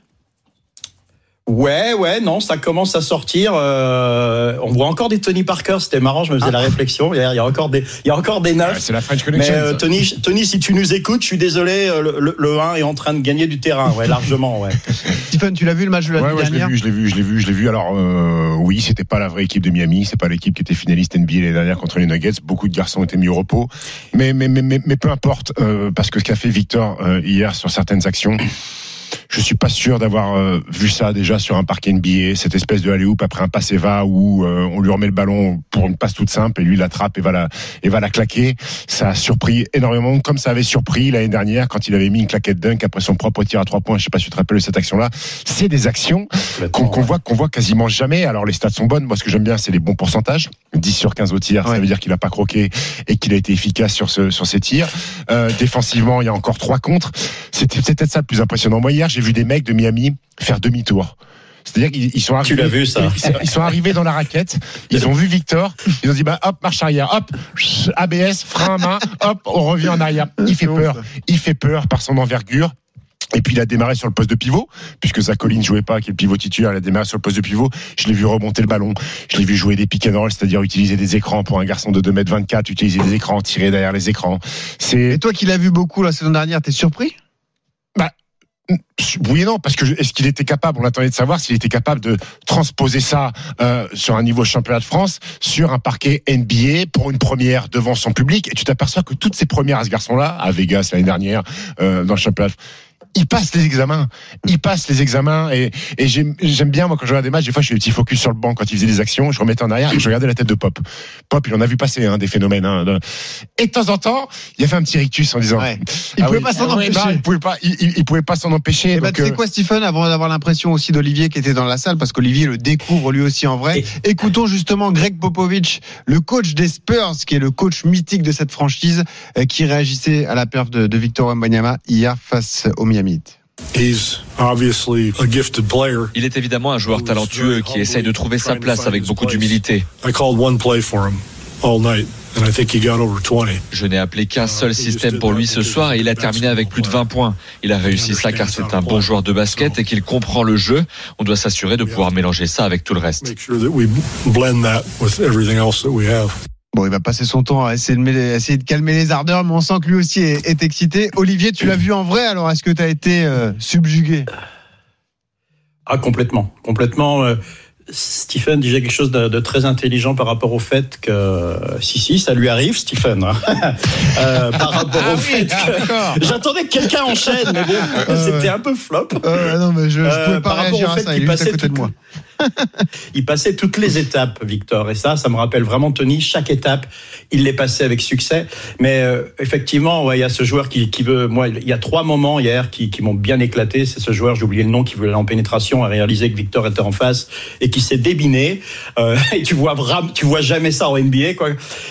Speaker 8: Ouais, ouais, non, ça commence à sortir. euh, on voit encore des Tony Parker. C'était marrant, je me faisais la réflexion. Il y, a, il y a encore des, il y a encore des
Speaker 2: Ouais,
Speaker 8: neufs.
Speaker 2: C'est la French
Speaker 8: Mais
Speaker 2: Connection.
Speaker 8: euh,
Speaker 2: ça.
Speaker 8: Tony, Tony, si tu nous écoutes, je suis désolé, euh, le, le, le 1 est en train de gagner du terrain, ouais, largement, ouais.
Speaker 3: Stephen, tu l'as vu le match de la
Speaker 2: Ouais,
Speaker 3: nuit
Speaker 2: ouais, je l'ai
Speaker 3: dernière
Speaker 2: vu, je l'ai vu, je l'ai vu, je l'ai vu. Alors euh, oui, c'était pas la vraie équipe de Miami, c'est pas l'équipe qui était finaliste NBA l'année dernière contre les Nuggets. Beaucoup de garçons étaient mis au repos, mais mais mais mais, mais peu importe, euh, parce que ce qu'a fait Victor euh, hier sur certaines actions. Je suis pas sûr d'avoir euh, vu ça déjà sur un parquet NBA, cette espèce de alley-oop après un passe et va où euh, on lui remet le ballon pour une passe toute simple et lui l'attrape et va la et va la claquer. Ça a surpris énormément, comme ça avait surpris l'année dernière quand il avait mis une claquette dunk après son propre tir à trois points. Je sais pas si tu te rappelles de cette action-là. C'est des actions qu'on voit qu'on voit quasiment jamais. Alors les stats sont bonnes. Moi, ce que j'aime bien, c'est les bons pourcentages. 10 sur 15 au tir, ça
Speaker 3: Ouais.
Speaker 2: veut dire qu'il a pas croqué et qu'il a été efficace sur ce sur ses tirs. Euh, défensivement, il y a encore trois contre. C'était c'est peut-être ça le plus impressionnant. Moi hier, j'ai vu des mecs de Miami faire demi-tour. C'est-à-dire qu'ils ils sont arrivés.
Speaker 8: Tu l'as vu, ça
Speaker 2: ils, ils sont arrivés dans la raquette. Ils ont vu Victor. Ils ont dit bah hop marche arrière, hop ABS frein à main, hop on revient en arrière. Il fait peur. Il fait peur par son envergure. Et puis il a démarré sur le poste de pivot, puisque sa colline jouait pas, qui est le pivot titulaire, il a démarré sur le poste de pivot. Je l'ai vu remonter le ballon, je l'ai vu jouer des pick and roll, c'est-à-dire utiliser des écrans pour un garçon de 2m24, utiliser des écrans, tirer derrière les écrans. C'est
Speaker 3: Et toi qui l'as vu beaucoup la saison dernière, t'es surpris?
Speaker 2: Oui et non, parce que est-ce qu'il était capable, on attendait de savoir s'il était capable de transposer ça euh, sur un niveau championnat de France, sur un parquet NBA pour une première devant son public. Et tu t'aperçois que toutes ces premières à ce garçon-là, à Vegas l'année dernière, euh, dans le championnat, de- il passe les examens, il passe les examens et, et j'aime bien moi quand je regarde des matchs, des fois je fais des petits focus sur le banc quand il faisait des actions, je remettais en arrière et je regardais la tête de Pop. Pop, il en a vu passer hein, des phénomènes. Hein, de- et de temps en temps, il y avait un petit rictus en disant.
Speaker 3: Ouais. Il
Speaker 2: Ah
Speaker 3: pouvait
Speaker 2: oui.
Speaker 3: pas s'en
Speaker 2: Ah
Speaker 3: empêcher.
Speaker 2: il pouvait pas, il, il- il pouvait pas s'en empêcher.
Speaker 3: Ben,
Speaker 2: donc,
Speaker 3: tu sais
Speaker 2: euh,
Speaker 3: quoi, Stephen, avant d'avoir l'impression aussi d'Olivier qui était dans la salle, parce qu'Olivier le découvre lui aussi en vrai. Écoutons justement Greg Popovich, le coach des Spurs, qui est le coach mythique de cette franchise, euh, qui réagissait à la perf de, de Victor Wembanyama hier face au Miami Heat.
Speaker 9: He's obviously a gifted player.
Speaker 10: Il est évidemment un joueur talentueux qui essaye de trouver sa place avec beaucoup d'humilité.
Speaker 9: I called one play for him all night, and I think he got over 20.
Speaker 10: Je n'ai appelé qu'un seul système pour lui ce soir et il a terminé avec plus de 20 points. Il a réussi ça car c'est un bon joueur de basket et qu'il comprend le jeu. On doit s'assurer de pouvoir mélanger ça avec tout le reste.
Speaker 3: Bon, il va passer son temps à essayer de, mêler- essayer de calmer les ardeurs, mais on sent que lui aussi est, est excité. Olivier, tu l'as vu en vrai, alors est-ce que tu as été euh, subjugué?
Speaker 8: Ah, complètement. Complètement. euh, Stephen disait quelque chose de, de très intelligent par rapport au fait que si si ça lui arrive Stephen. Euh, par rapport
Speaker 3: Ah
Speaker 8: au fait que j'attendais que quelqu'un enchaîne mais bon c'était un peu flop
Speaker 3: Euh, Non, mais je, je
Speaker 8: Euh,
Speaker 3: pouvais pas
Speaker 8: par rapport
Speaker 3: réagir
Speaker 8: au
Speaker 3: à ça, il
Speaker 8: passait
Speaker 3: côté de moi.
Speaker 8: il passait toutes les étapes Victor et ça ça me rappelle vraiment Tony chaque étape il les passait avec succès. Mais euh, effectivement ouais, il y a ce joueur qui, qui veut moi il y a trois moments hier qui, qui m'ont bien éclaté. C'est ce joueur j'ai oublié le nom qui voulait aller en pénétration a réalisé que Victor était en face et qui s'est débiné. Euh, et tu vois vraiment tu vois jamais ça en NBA quoi.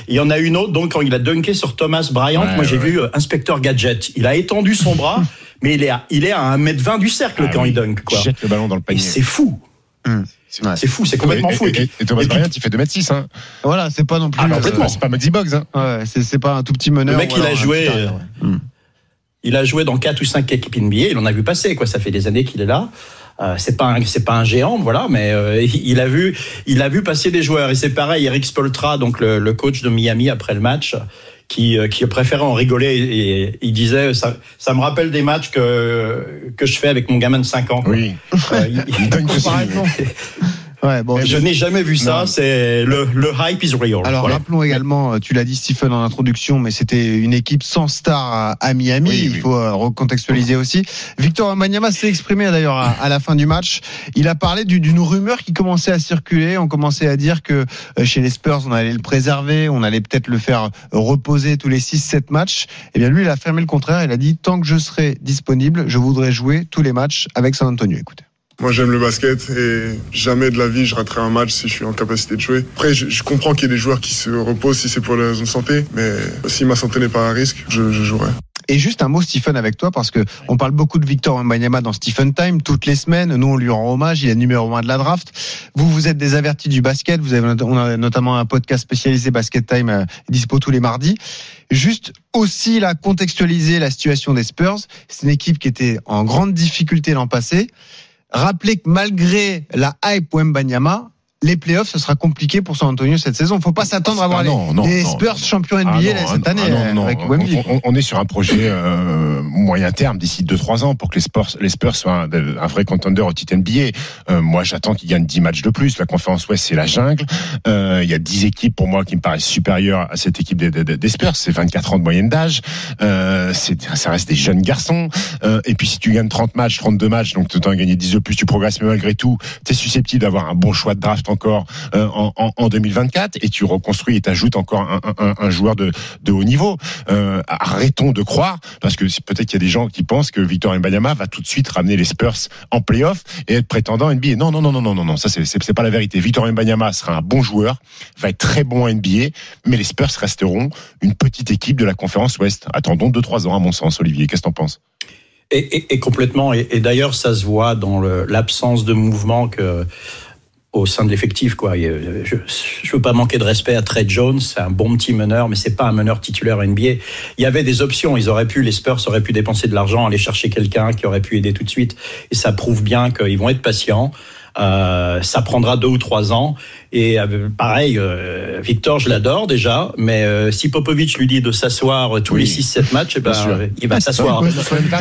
Speaker 8: Il y en a une autre donc quand il a dunké sur Thomas Bryant
Speaker 2: Ouais,
Speaker 8: moi j'ai
Speaker 2: ouais.
Speaker 8: vu euh, inspecteur gadget. Il a étendu son bras mais il est à, il est à 1m20 du cercle
Speaker 2: ah
Speaker 8: quand
Speaker 2: oui,
Speaker 8: il dunk quoi.
Speaker 2: Jette le ballon dans le panier.
Speaker 8: c'est fou.
Speaker 3: Ouais.
Speaker 8: C'est fou, c'est complètement
Speaker 2: Et-
Speaker 8: fou.
Speaker 2: Et,
Speaker 8: Et puis-
Speaker 2: et- et Thomas Bryant, il fait 2m6. Hein.
Speaker 3: Voilà, c'est pas non plus.
Speaker 8: Ah,
Speaker 3: euh,
Speaker 8: complètement.
Speaker 2: C'est pas Maxi Boggs. Hein.
Speaker 3: ouais, c'est pas un tout petit meneur.
Speaker 8: Le mec, il a joué,
Speaker 3: ouais. Hmm.
Speaker 8: Il a joué dans quatre ou cinq équipes NBA. Il en a vu passer, quoi. Ça fait des années qu'il est là. Euh, c'est pas un, c'est pas un géant, voilà, mais euh, il a vu, il a vu passer des joueurs. Et c'est pareil, Eric Spoltra, donc le, le coach de Miami après le match, qui, euh, qui préférait en rigoler et, et il disait, ça, ça me rappelle des matchs que que je fais avec mon gamin de 5 ans.
Speaker 2: Oui.
Speaker 8: Euh, il-
Speaker 2: Il donne que
Speaker 3: Comparaison. Ouais, bon,
Speaker 8: je n'ai jamais vu ça. C'est le, le hype is real.
Speaker 3: Alors
Speaker 8: Voilà.
Speaker 3: rappelons également, euh, tu l'as dit Stephen en introduction, mais c'était une équipe sans star à, Miami.
Speaker 2: Oui,
Speaker 3: il
Speaker 2: oui.
Speaker 3: faut euh, recontextualiser aussi. Victor Wembanyama s'est exprimé d'ailleurs à, à la fin du match. Il a parlé du- d'une rumeur qui commençait à circuler. On commençait à dire que euh, chez les Spurs, on allait le préserver, on allait peut-être le faire reposer tous les 6-7 matchs. Et bien lui, il a affirmé le contraire. Il a dit tant que je serai disponible, je voudrais jouer tous les matchs avec San Antonio. Écoutez.
Speaker 11: Moi, j'aime le basket et jamais de la vie je raterai un match si je suis en capacité de jouer. Après, je, je comprends qu'il y ait des joueurs qui se reposent si c'est pour raisons de santé, mais si ma santé n'est pas à risque, je, je jouerai.
Speaker 3: Et juste un mot, Stephen, avec toi, parce que on parle beaucoup de Victor Wembanyama dans Stephen Time toutes les semaines. Nous, on lui rend hommage. Il est numéro un de la draft. Vous, vous êtes des avertis du basket. Vous avez, on a notamment un podcast spécialisé Basket Time euh, dispo tous les mardis. Juste aussi là, contextualiser la situation des Spurs. C'est une équipe qui était en grande difficulté l'an passé. Rappelez que malgré la hype Wembanyama, les playoffs, ce sera compliqué pour San Antonio cette saison. Faut pas s'attendre à avoir
Speaker 2: Ah
Speaker 3: les,
Speaker 2: non, non.
Speaker 3: Spurs champions NBA
Speaker 2: Ah ah
Speaker 3: cette année
Speaker 2: ah
Speaker 3: avec
Speaker 2: on- on, on est sur un projet euh, moyen terme d'ici 2-3 ans pour que les Spurs, les Spurs soient un, un vrai contender au titre NBA. Euh, moi, j'attends qu'ils gagnent 10 matchs de plus. La conférence Ouest, c'est la jungle. Euh, Il y a 10 équipes pour moi qui me paraissent supérieures à cette équipe des, des, des Spurs. C'est 24 ans de moyenne d'âge. Euh, c'est- ça reste des jeunes garçons. Euh, et puis si tu gagnes 30 matchs, 32 matchs, donc tu as gagné 10 de plus, tu progresses, mais malgré tout, tu es susceptible d'avoir un bon choix de draft encore euh, en, en, en 2024 et tu reconstruis et t'ajoutes encore un, joueur de, de haut niveau. Euh, arrêtons de croire, parce que peut-être qu'il y a des gens qui pensent que Victor Mbanyama va tout de suite ramener les Spurs en playoff et être prétendant NBA. Non, non, non, non, non, non, non, ça c'est pas la vérité. Victor Mbanyama sera un bon joueur, va être très bon en NBA, mais les Spurs resteront une petite équipe de la conférence Ouest. Attendons 2-3 ans à mon sens, Olivier. Qu'est-ce que t'en penses?
Speaker 8: Et, complètement. Et, d'ailleurs, ça se voit dans l'absence de mouvement que au sein de l'effectif. Quoi. Euh, Je ne veux pas manquer de respect à Trey Jones, c'est un bon petit meneur, mais c'est pas un meneur titulaire NBA. Il y avait des options. Ils auraient pu, les Spurs auraient pu dépenser de l'argent, aller chercher quelqu'un qui aurait pu aider tout de suite. Et ça prouve bien qu'ils vont être patients. Euh, ça prendra deux ou trois ans. Et euh, pareil, euh, Victor, je l'adore déjà, mais euh, si Popovic lui dit de s'asseoir tous
Speaker 2: Oui.
Speaker 8: les 6-7 matchs, eh ben, il va s'asseoir. Il va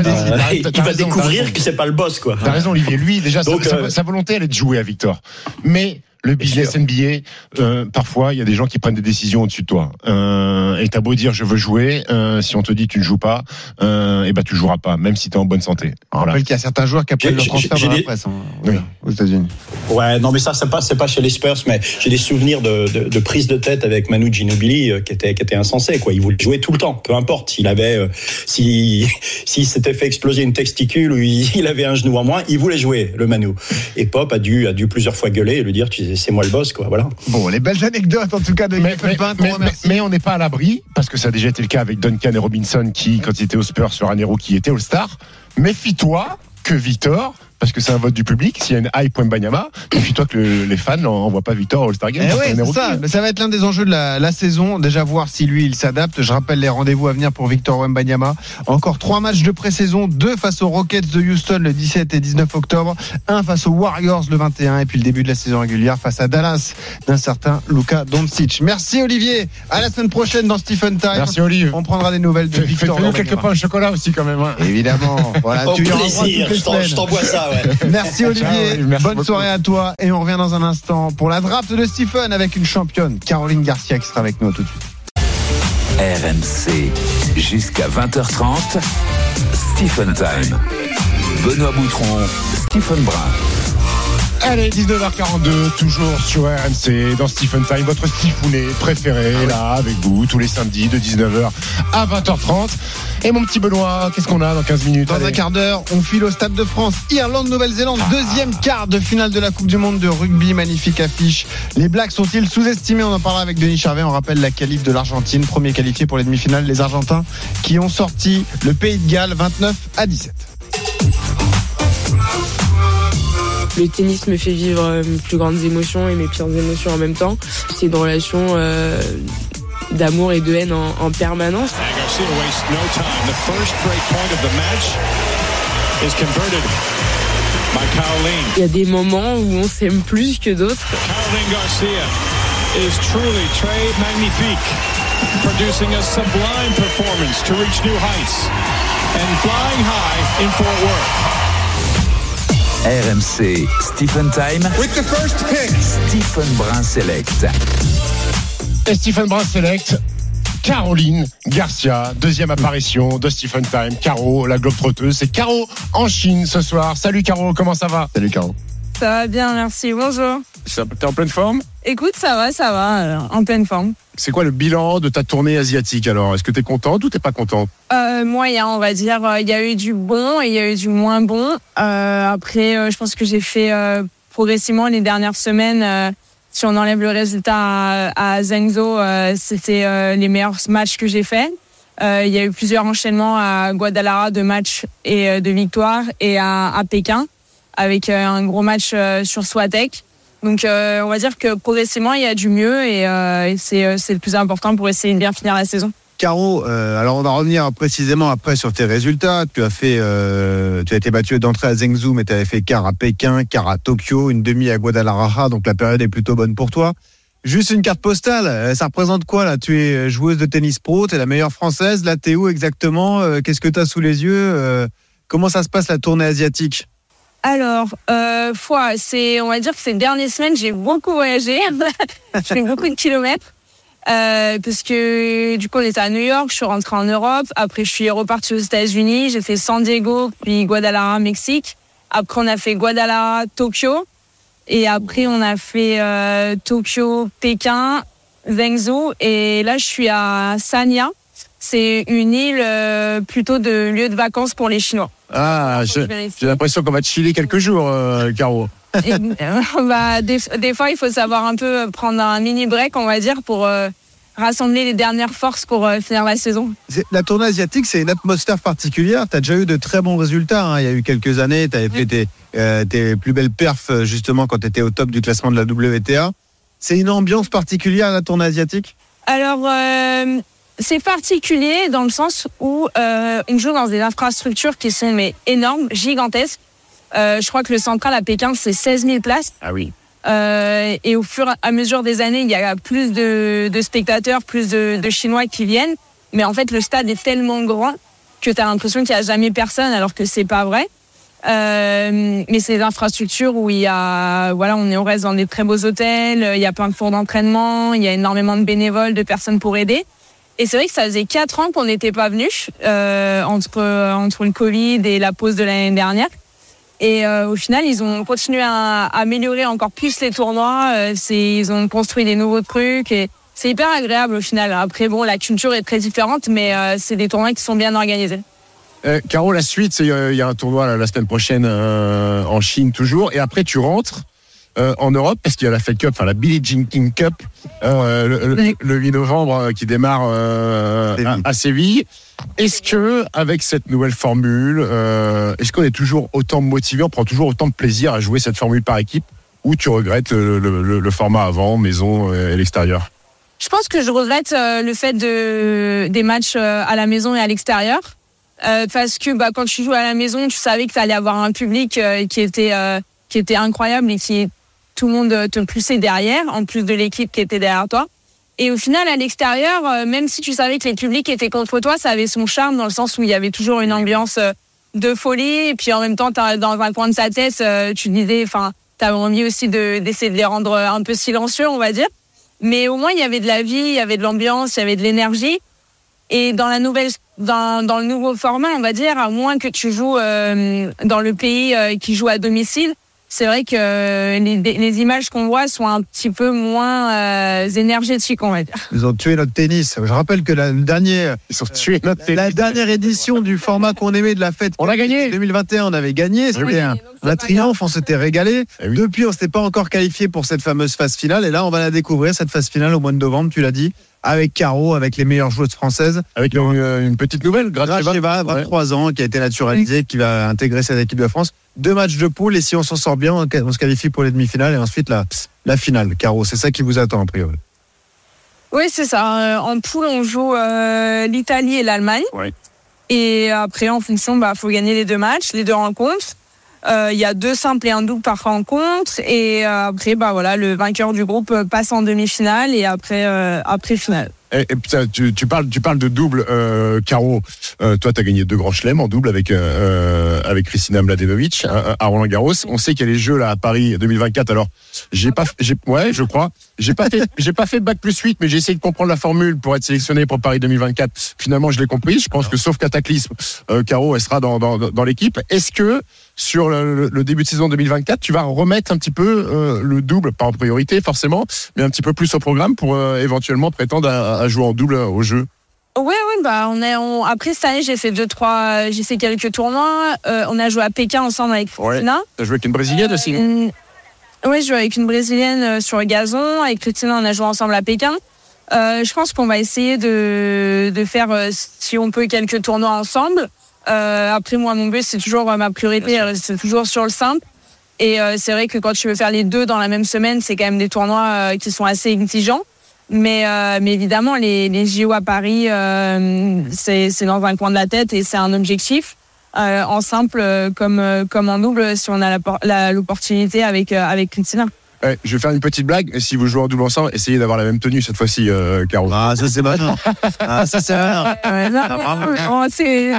Speaker 2: raison,
Speaker 8: découvrir que c'est pas le boss, quoi.
Speaker 2: T'as raison, Olivier. Lui, déjà,
Speaker 8: Donc,
Speaker 2: sa, sa volonté, elle est de jouer à Victor. Mais le business. NBA, euh, parfois, il y a des gens qui prennent des décisions au-dessus de toi. Euh, et t'as beau dire je veux jouer, euh, si on te dit tu ne joues pas, euh, et ben tu joueras pas, même si t'es en bonne santé.
Speaker 3: On
Speaker 2: Voilà.
Speaker 3: rappelle qu'il y a certains joueurs qui appellent
Speaker 8: J'ai-
Speaker 3: le
Speaker 8: j'ai-
Speaker 3: transfert dans la presse hein,
Speaker 2: Oui.
Speaker 3: aux États-Unis.
Speaker 8: Ouais, non, mais ça, c'est pas, c'est pas chez les Spurs, mais j'ai des souvenirs de, de, de prise de tête avec Manu Ginobili euh, qui était, qui était insensé, quoi. Il voulait jouer tout le temps, peu importe. S'il avait, euh, si, s'il s'était fait exploser une testicule ou il, il avait un genou en moins, il voulait jouer, le Manu. Et Pop a dû, a dû plusieurs fois gueuler et lui dire, tu c'est moi le boss, quoi, voilà.
Speaker 3: Bon, les belles anecdotes en tout cas de
Speaker 2: Mais, mais-
Speaker 3: on
Speaker 2: mais-
Speaker 3: remercie.
Speaker 2: mais on n'est pas à l'abri, parce que ça a déjà été le cas avec Duncan et Robinson qui, quand ils étaient aux Spurs, sur un héros qui était All-Star. Méfie-toi que Victor, parce que c'est un vote du public, s'il y a une hype Mbanyama, méfie-toi que le- les fans n'envoient pas Victor au All-Star Game.
Speaker 3: Eh ouais, ça. ça va être l'un des enjeux de la, la saison. Déjà voir si lui il s'adapte. Je rappelle les rendez-vous à venir pour Victor Wembanyama. Encore trois matchs de pré-saison, deux face aux Rockets de Houston le 17 et 19 octobre, un face aux Warriors le 21 et puis le début de la saison régulière face à Dallas d'un certain Luka Doncic. Merci Olivier. À la semaine prochaine dans Stephen Time.
Speaker 2: Merci Olivier.
Speaker 3: On prendra des nouvelles de Victor.
Speaker 2: Fais-nous quelques pains au chocolat aussi quand même. hein.
Speaker 3: Évidemment. Voilà,
Speaker 8: Au
Speaker 3: tu
Speaker 8: plaisir, je t'envoie ça, ouais.
Speaker 3: Merci Olivier.
Speaker 2: Ciao, merci
Speaker 3: Bonne
Speaker 2: beaucoup.
Speaker 3: soirée à toi. Et on revient dans un instant pour la draft de Stephen avec une championne, Caroline Garcia, qui sera avec nous tout de suite.
Speaker 1: RMC jusqu'à 20h30. Stephen Time. Benoît Boutron, Stephen Brun.
Speaker 2: Allez, 19h42, toujours sur RMC, dans Stephen Time, votre Stifounet préféré, là, avec vous, tous les samedis, de 19h à 20h30. Et mon petit Benoît, qu'est-ce qu'on a dans 15 minutes?
Speaker 3: Dans
Speaker 2: Allez.
Speaker 3: un quart d'heure, on file au Stade de France. Irlande, Nouvelle-Zélande, deuxième quart de finale de la Coupe du Monde de rugby. Magnifique affiche. Les Blacks sont-ils sous-estimés? On en parlera avec Denis Charvet. On rappelle la qualif de l'Argentine, premier qualifié pour les demi-finales. Les Argentins qui ont sorti le Pays de Galles 29 à 17.
Speaker 12: Le tennis me fait vivre euh, mes plus grandes émotions et mes pires émotions en même temps. C'est une relation euh, d'amour et de haine en, en permanence. Il y a des moments où on s'aime plus que d'autres.
Speaker 13: Is truly très magnifique, producing a sublime performance to reach new heights and flying high in Fort Worth.
Speaker 1: RMC Stephen Time.
Speaker 14: With the first pick.
Speaker 1: Stephen Brun Select.
Speaker 2: Et Stephen Brun Select. Caroline Garcia, deuxième apparition de Stephen Time. Caro, la globe trotteuse. C'est Caro en Chine ce soir. Salut Caro, comment ça va?
Speaker 15: Salut Caro.
Speaker 16: Ça va bien, merci. Bonjour.
Speaker 2: T'es en pleine forme?
Speaker 16: Écoute, ça va, ça va, euh, en pleine forme.
Speaker 2: C'est quoi le bilan de ta tournée asiatique alors? Est-ce que t'es contente ou t'es pas contente?
Speaker 16: Euh, moyen, on va dire. Euh, Il y a eu du bon et il y a eu du moins bon. Euh, après, je pense que j'ai fait progressivement les dernières semaines. si on enlève le résultat à, à c'était les meilleurs matchs que j'ai faits. Il y a eu plusieurs enchaînements à Guadalajara de matchs et de victoires et à, à Pékin avec un gros match sur Swatek. Donc euh, on va dire que progressivement il y a du mieux et, euh, euh, c'est le plus important pour essayer de bien finir la saison.
Speaker 3: Caro, alors on va revenir précisément après sur tes résultats. Tu as fait, tu as été battu d'entrée à Zhengzhou, mais tu avais fait quart à Pékin, quart à Tokyo, une demi à Guadalajara, donc la période est plutôt bonne pour toi. Juste une carte postale, ça représente quoi là? Tu es joueuse de tennis pro, tu es la meilleure française, là t'es où exactement? Qu'est-ce que tu as sous les yeux? Comment ça se passe la tournée asiatique?
Speaker 16: Alors, euh, foi, c'est, on va dire que ces dernières semaines, j'ai beaucoup voyagé. j'ai fait beaucoup de kilomètres. Euh, parce que du coup, on était à New York, je suis rentrée en Europe. Après, je suis repartie aux États-Unis. J'ai fait San Diego, puis Guadalajara, Mexique. Après, on a fait Guadalajara, Tokyo. Et après, on a fait euh, Tokyo, Pékin, Zhengzhou. Et là, je suis à Sanya. C'est une île euh, plutôt de lieu de vacances pour les Chinois.
Speaker 2: Ah, je- j'ai l'impression qu'on va te chiller quelques jours, euh, Caro.
Speaker 16: Et, euh, bah, des, des fois, il faut savoir un peu prendre un mini break, on va dire, pour euh, rassembler les dernières forces pour euh, finir la saison.
Speaker 3: C'est- La tournée asiatique, c'est une atmosphère particulière. Tu as déjà eu de très bons résultats. hein. Il y a eu quelques années, tu avais fait tes, euh, tes plus belles perfs justement quand tu étais au top du classement de la WTA. C'est une ambiance particulière la tournée asiatique?
Speaker 16: Alors, euh, c'est particulier dans le sens où euh, on joue dans des infrastructures qui sont mais énormes, gigantesques. Euh, je crois que le central à Pékin, c'est 16 000 places.
Speaker 2: Ah oui.
Speaker 16: Euh, et au fur et à mesure des années, il y a plus de, de spectateurs, plus de, de Chinois qui viennent. Mais en fait, le stade est tellement grand que tu as l'impression qu'il n'y a jamais personne, alors que c'est pas vrai. Euh, mais c'est des infrastructures où il y a, voilà, on est on reste dans des très beaux hôtels, il y a plein de cours d'entraînement, il y a énormément de bénévoles, de personnes pour aider. Et c'est vrai que ça faisait quatre ans qu'on n'était pas venus euh, entre entre le Covid et la pause de l'année dernière. Et euh, au final, ils ont continué à, améliorer encore plus les tournois. Euh, ils ont construit des nouveaux trucs et c'est hyper agréable au final. Après, bon, la culture est très différente, mais euh, c'est des tournois qui sont bien organisés.
Speaker 2: Euh, Caro, la suite, euh, il y a un tournoi la semaine prochaine euh, en Chine toujours, et après tu rentres euh, en Europe parce qu'il y a la Fed Cup, enfin la Billie Jean King Cup, euh, le, le- le 8 novembre euh, qui démarre euh, à, à Séville. Est-ce que avec cette nouvelle formule, euh, est-ce qu'on est toujours autant motivé, on prend toujours autant de plaisir à jouer cette formule par équipe, ou tu regrettes le, le- le- le format avant, maison et l'extérieur?
Speaker 16: Je pense que je regrette euh, le fait de, des matchs euh, à la maison et à l'extérieur. Euh, parce que bah, quand tu joues à la maison, tu savais que tu allais avoir un public euh, qui, était, euh, qui était incroyable et qui tout le monde euh, te poussait derrière, en plus de l'équipe qui était derrière toi. Et au final, à l'extérieur, euh, même si tu savais que les publics étaient contre toi, ça avait son charme dans le sens où il y avait toujours une ambiance euh, de folie. Et puis en même temps, dans un coin de sa tête, tu disais, enfin, t'avais envie aussi de- d'essayer de les rendre un peu silencieux, on va dire. Mais au moins, il y avait de la vie, il y avait de l'ambiance, il y avait de l'énergie. Et dans la nouvelle, dans, dans le nouveau format, on va dire, à moins que tu joues dans le pays qui joue à domicile, c'est vrai que euh, les, les images qu'on voit sont un petit peu moins euh, énergétiques, on va dire.
Speaker 3: Ils ont tué notre tennis. Je rappelle que la, le dernier,
Speaker 2: Ils ont tué notre
Speaker 3: la dernière édition du format qu'on aimait de la fête.
Speaker 2: On a gagné
Speaker 3: 2021, on avait gagné. C'était un, un triomphe, on s'était régalé.
Speaker 2: Eh oui.
Speaker 3: Depuis, on s'était pas encore qualifié pour cette fameuse phase finale. Et là, on va la découvrir, cette phase finale au mois de novembre, tu l'as dit, avec Caro, avec les meilleures joueuses françaises.
Speaker 2: Avec une, une petite nouvelle, Gracheva.
Speaker 3: Gracheva, 23 ans, qui a été naturalisée, qui va intégrer cette équipe de France. Deux matchs de poule et si on s'en sort bien, on se qualifie pour les demi-finales et ensuite la, la finale. Caro, c'est ça qui vous attend a priori.
Speaker 16: Oui, c'est ça. Euh, En poule, on joue euh, l'Italie et l'Allemagne. Et après, en fonction, bah, faut gagner les deux matchs, les deux rencontres. Euh, Il y a deux simples et un double par rencontre. Et euh, après, bah voilà, le vainqueur du groupe passe en demi-finale et après, euh, après finale.
Speaker 2: Et, et tu, tu parles, tu parles de double, euh, Caro. Euh, toi, tu as gagné deux grands chelems en double avec, euh, avec Christina Mladenovic à, à Roland Garros. On sait qu'il y a les Jeux là à Paris 2024. Alors, j'ai pas, j'ai, ouais, je crois. J'ai pas fait, j'ai pas fait bac plus 8, mais j'ai essayé de comprendre la formule pour être sélectionné pour Paris 2024. Finalement, je l'ai compris. Je pense que sauf cataclysme, euh, Caro, elle sera dans, dans, dans l'équipe. Est-ce que sur le, le début de saison 2024, tu vas remettre un petit peu euh, le double, pas en priorité forcément, mais un petit peu plus au programme pour euh, éventuellement prétendre à, à jouer en double au jeu
Speaker 16: Ouais, ouais, bah on est. On... Après cette année, j'ai fait deux, trois, j'ai fait quelques tournois. Euh, on a joué à Pékin ensemble avec Christina.
Speaker 2: T'as joué avec une brésilienne aussi
Speaker 16: Euh, ouais, je joue avec une brésilienne euh, sur le gazon. Avec Christina, on a joué ensemble à Pékin. Euh, je pense qu'on va essayer de, de faire, euh, si on peut, quelques tournois ensemble. Euh, après, moi, mon but, c'est toujours euh, ma priorité, c'est toujours sur le simple. Et euh, c'est vrai que quand tu veux faire les deux dans la même semaine, c'est quand même des tournois qui sont assez exigeants. Mais, euh, mais évidemment, les, les JO à Paris, euh, c'est dans un coin de la tête et c'est un objectif. Euh, en simple comme, comme en double, si on a l'opportunité avec, avec Christina.
Speaker 2: Ouais, je vais faire une petite blague. Si vous jouez en double ensemble, essayez d'avoir la même tenue cette fois-ci, euh, Caro.
Speaker 3: Ah, ça c'est mal. Ah, ça c'est
Speaker 16: c'est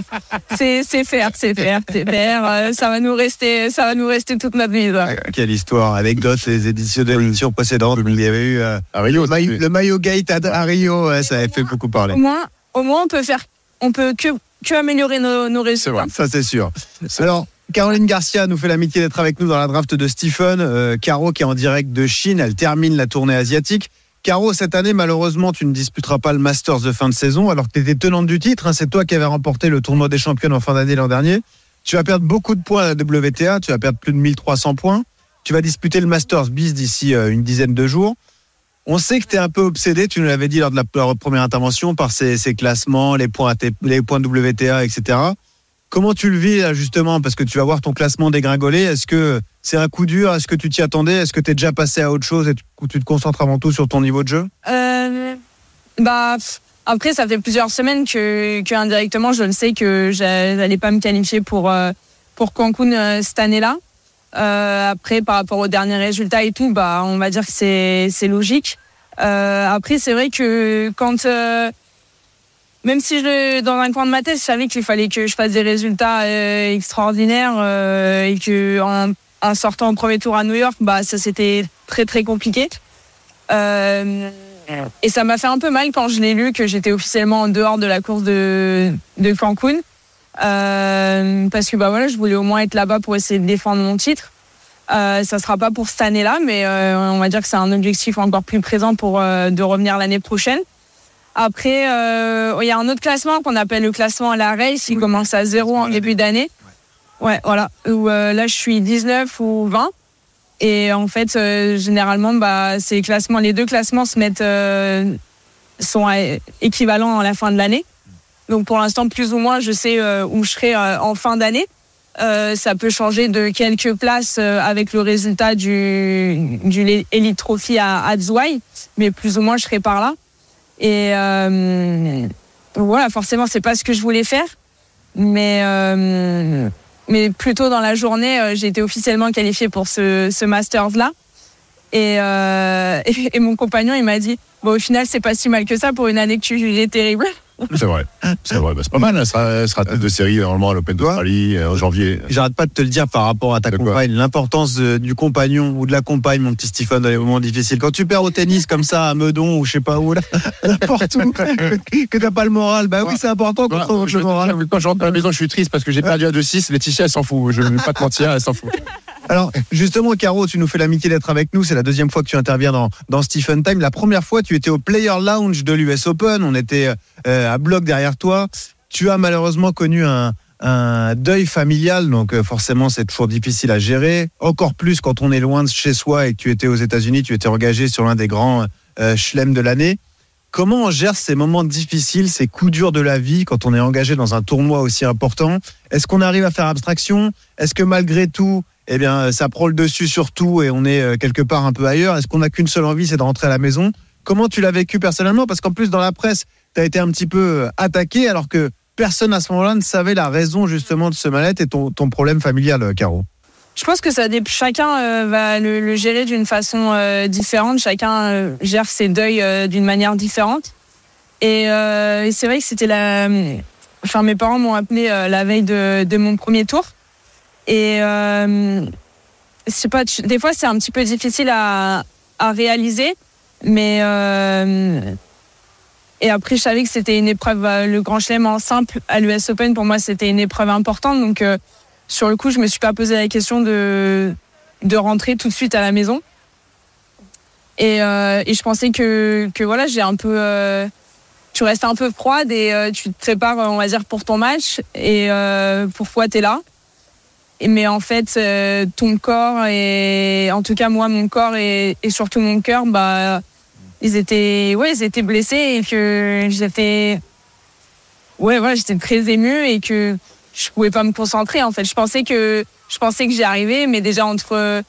Speaker 16: c'est c'est faire, c'est faire, c'est faire. Euh, ça va nous rester, ça va nous rester toute notre vie. ça.
Speaker 3: Quelle histoire, anecdote, les éditions de l'émission précédente. Il y avait eu euh,
Speaker 2: Rio,
Speaker 3: le, maillot, le maillot gate à, à Rio, ouais, ça avait fait beaucoup parler.
Speaker 16: Au moins, au moins, on peut faire, on peut que que améliorer nos, nos résultats.
Speaker 3: Ça, c'est sûr. Alors, Caroline Garcia nous fait l'amitié d'être avec nous dans la draft de Stephen. Euh, Caro qui est en direct de Chine, elle termine la tournée asiatique. Caro, cette année, malheureusement, tu ne disputeras pas le Masters de fin de saison, alors que tu étais tenante du titre. hein. c'est toi qui avais remporté le tournoi des championnes en fin d'année l'an dernier. Tu vas perdre beaucoup de points à la WTA, tu vas perdre plus de 1300 points. Tu vas disputer le Masters bis d'ici euh, une dizaine de jours. On sait que tu es un peu obsédé, tu nous l'avais dit lors de la première intervention, par ces, classements, les points WTA, etc. Comment tu le vis là, justement Parce que tu vas voir ton classement dégringoler. Est-ce que c'est un coup dur Est-ce que tu t'y attendais Est-ce que tu es déjà passé à autre chose et tu, te concentres avant tout sur ton niveau de jeu?
Speaker 16: Euh, bah après, ça fait plusieurs semaines que, indirectement, je le sais que j'a- j'allais pas me qualifier pour euh, pour Cancun euh, cette année-là. Après, par rapport aux derniers résultats et tout, bah, on va dire que c'est logique. Après, c'est vrai que quand même si je, dans un coin de ma tête, je savais qu'il fallait que je fasse des résultats euh, extraordinaires euh, et que en, en sortant au premier tour à New York, bah ça c'était très très compliqué. Euh, et ça m'a fait un peu mal quand je l'ai lu que j'étais officiellement en dehors de la course de, de Cancun. Parce que bah voilà, je voulais au moins être là-bas pour essayer de défendre mon titre. Ça sera pas pour cette année-là, mais on va dire que c'est un objectif encore plus présent pour de revenir l'année prochaine. Après, euh, il y a un autre classement qu'on appelle le classement à la race, qui commence à zéro en début d'année. Ouais, voilà. Où euh, là, je suis 19 ou 20. Et en fait, euh, généralement, bah, ces classements, les deux classements se mettent, euh, sont équivalents à la fin de l'année. Donc pour l'instant, plus ou moins, je sais où je serai en fin d'année. Ça peut changer de quelques places avec le résultat du, du Elite Trophy à, à Zouai, mais plus ou moins, je serai par là. Et euh, voilà, forcément, c'est pas ce que je voulais faire, mais euh, mais plutôt dans la journée, euh, j'ai été officiellement qualifiée pour ce, ce Masters là. Et, euh, et, mon compagnon, il m'a dit, bon, au final, c'est pas si mal que ça pour une année que tu jugeais terrible.
Speaker 2: C'est vrai. C'est vrai. Bah, c'est pas mal. Elle sera, elle sera tête de série normalement à l'Open d'Australie euh, en janvier.
Speaker 3: J'arrête pas de te le dire par rapport à ta compagne, l'importance du compagnon ou de la compagne, mon petit Stephen, dans les moments difficiles. Quand tu perds au tennis comme ça à Meudon ou je sais pas où, là, n'importe où, que, que t'as pas le moral, bah oui, c'est important qu'on retrouve le moral.
Speaker 2: Quand je rentre à la maison, je suis triste parce que j'ai perdu à 2-6. Laetitia, elle s'en fout. Je ne vais pas te mentir, elle s'en fout.
Speaker 3: Alors, justement, Caro, tu nous fais l'amitié d'être avec nous. C'est la deuxième fois que tu interviens dans, dans Stephen Time. La première fois, tu étais au Player Lounge de l'US Open. On était euh, à bloc derrière toi. Tu as malheureusement connu un, deuil familial, donc euh, forcément, c'est toujours difficile à gérer. Encore plus quand on est loin de chez soi et que tu étais aux États-Unis, tu étais engagé sur l'un des grands euh, de l'année.
Speaker 17: Comment on gère ces moments difficiles, ces coups durs de la vie quand on est engagé dans un tournoi aussi important? Est-ce qu'on arrive à faire abstraction? Est-ce que malgré tout, eh bien, ça prend le dessus sur tout et on est euh, quelque part un peu ailleurs? Est-ce qu'on n'a qu'une seule envie, c'est de rentrer à la maison? Comment tu l'as vécu personnellement? Parce qu'en plus, dans la presse, tu as été un petit peu euh, attaqué alors que personne à ce moment-là ne savait la raison justement de ce mal-être et ton, problème familial, euh, Caro.
Speaker 16: Je pense que ça chacun euh, va le, gérer d'une façon différente. Chacun gère ses deuils d'une manière différente. Et, c'est vrai que c'était la. Enfin, mes parents m'ont appelé la veille de, mon premier tour. Et je pas, des fois c'est un petit peu difficile à, à réaliser, mais et après je savais que c'était une épreuve, euh, le Grand Chelem en simple à l'US Open pour moi c'était une épreuve importante, donc euh, sur le coup je me suis pas posé la question de de rentrer tout de suite à la maison. Et, euh, et je pensais que que voilà j'ai un peu tu restes un peu froide et tu te prépares, on va dire, pour ton match. Et pourquoi tu es là? Et- Mais en fait, ton corps et en tout cas moi, mon corps et, et surtout mon cœur, bah, ils étaient, ouais, ils étaient blessés et que j'étais, ouais, voilà, j'étais très émue et que je pouvais pas me concentrer. En fait, je pensais que, je pensais que j'y arrivais, mais déjà entre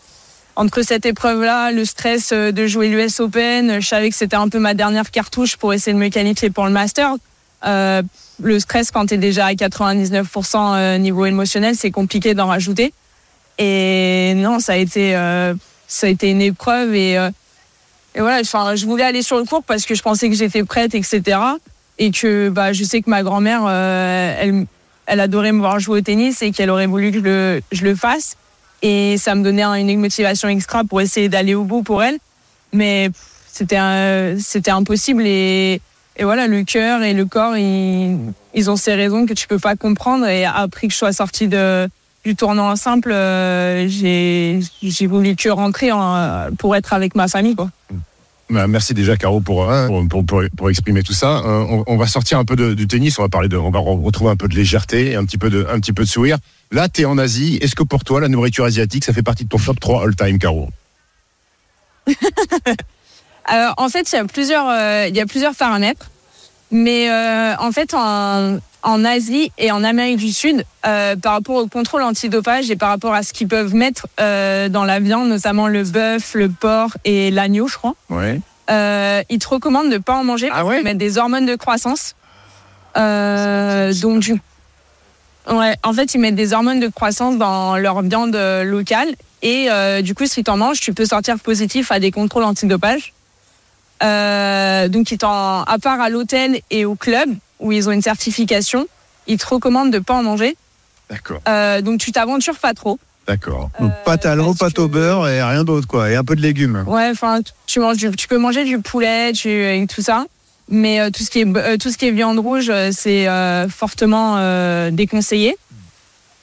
Speaker 16: entre cette épreuve-là, le stress euh, de jouer l'US Open, je savais que c'était un peu ma dernière cartouche pour essayer de me qualifier pour le Master. Euh, le stress, quand tu es déjà à 99% euh, niveau émotionnel, c'est compliqué d'en rajouter. Et non, ça a été, ça a été une épreuve. Et, et voilà, enfin, je voulais aller sur le court parce que je pensais que j'étais prête, etc. Et que bah, je sais que ma grand-mère, euh, elle, elle adorait me voir jouer au tennis et qu'elle aurait voulu que je le, je le fasse. Et ça me donnait une motivation extra pour essayer d'aller au bout pour elle. Mais c'était impossible. Et, et voilà, le cœur et le corps, ils, ils ont ces raisons que tu peux pas comprendre. Et après que je sois sortie du tournoi en simple, euh, j'ai voulu que rentrer en- pour être avec ma famille. Quoi.
Speaker 2: Bah, merci déjà Caro pour, euh, pour, pour, pour- exprimer tout ça. Euh, on, va sortir un peu du tennis, on va parler de, on va re- retrouver un peu de légèreté, et un petit peu de, un petit peu de sourire. Là, tu es en Asie. Est-ce que pour toi, la nourriture asiatique, ça fait partie de ton top 3 all-time, Caro?
Speaker 16: En fait, il y a plusieurs, euh, y a plusieurs paramètres. Mais euh, en fait, en, en Asie et en Amérique du Sud, euh, par rapport au contrôle antidopage et par rapport à ce qu'ils peuvent mettre euh, dans la viande, notamment le bœuf, le porc et l'agneau, je crois,
Speaker 2: Ouais.
Speaker 16: euh, ils te recommandent de ne pas en manger parce qu'ils mettent des hormones de croissance. Euh, donc, du Ouais, en fait, ils mettent des hormones de croissance dans leur viande locale. Et du coup, si tu en manges, tu peux sortir positif à des contrôles antidopage. Donc, ils à part à l'hôtel et au club, où ils ont une certification, ils te recommandent de pas en manger.
Speaker 2: D'accord.
Speaker 16: Euh, donc, tu t'aventures pas trop.
Speaker 2: D'accord.
Speaker 17: Donc, pâte à l'eau, pâte au beurre et rien d'autre, quoi. Et un peu de légumes.
Speaker 16: Ouais, enfin, tu manges, du- tu peux manger du poulet, tu, et tout ça. Mais euh, tout ce qui est euh, tout ce qui est viande rouge, euh, c'est euh, fortement euh, déconseillé.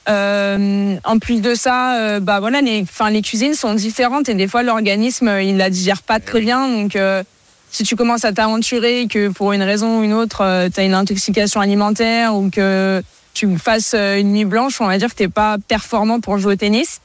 Speaker 16: Euh, en plus de ça, euh, bah voilà, les, enfin les cuisines sont différentes et des fois l'organisme euh, il la digère pas très bien. Donc euh, si tu commences à t'aventurer et que pour une raison ou une autre, tu as une intoxication alimentaire ou que tu fasses euh, une nuit blanche, on va dire que t'es pas performant pour jouer au tennis.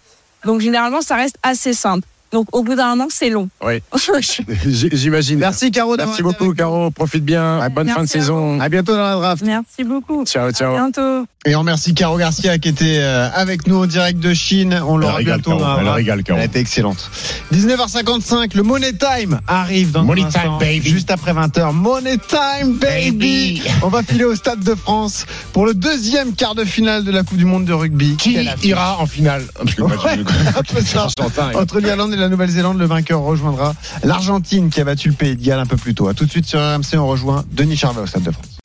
Speaker 16: Donc généralement, ça reste assez simple. Donc au bout d'un moment, c'est long.
Speaker 2: Oui. J'imagine.
Speaker 17: Merci, Caro.
Speaker 2: Merci beaucoup, Caro. Profite bien. Bonne
Speaker 16: Merci
Speaker 2: fin de
Speaker 16: à
Speaker 2: saison.
Speaker 17: À bientôt dans la draft.
Speaker 16: Merci beaucoup.
Speaker 2: Ciao, ciao.
Speaker 16: À bientôt.
Speaker 3: Et on remercie Caro Garcia qui était euh, avec nous en direct de Chine. On l'aura bientôt
Speaker 2: Caro. Elle régale, Caro.
Speaker 3: Elle était excellente. 19h55, le Money Time arrive dans
Speaker 2: Money
Speaker 3: un instant,
Speaker 2: time, baby.
Speaker 3: juste après 20h. Money Time, baby. On va filer au Stade de France pour le deuxième quart de finale de la Coupe du Monde de rugby.
Speaker 2: Qui ira en finale?
Speaker 3: Ouais, Entre l'Irlande et la Nouvelle-Zélande, le vainqueur rejoindra l'Argentine qui a battu le Pays de Galles un peu plus tôt. À tout de suite sur RMC, on rejoint Denis Charvet au Stade de France.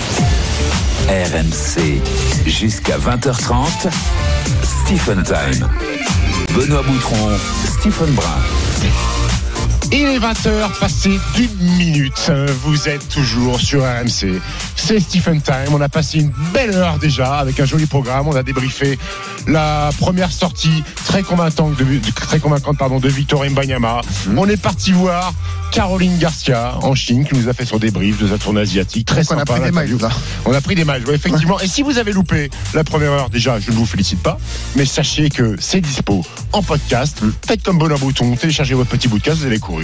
Speaker 1: RMC, jusqu'à 20h30, Stephen Time. Benoît Boutron, Stephen Brun.
Speaker 2: Il est 20h, passé d'une minute. Vous êtes toujours sur RMC. C'est Stephen Time. On a passé une belle heure déjà avec un joli programme. On a débriefé la première sortie très convaincante de, très convaincante pardon de Victor Mbanyama.
Speaker 3: Mhm.
Speaker 2: On est parti voir Caroline Garcia en Chine qui nous a fait son débrief de sa tournée asiatique. Très
Speaker 3: Donc, on a
Speaker 2: sympa.
Speaker 3: pris des là.
Speaker 2: On a pris des matchs, ouais, effectivement. Et si vous avez loupé la première heure, déjà, je ne vous félicite pas, mais sachez que c'est dispo en podcast. Faites comme Bonheur Bouton, téléchargez votre petit bout de casse, vous allez courir,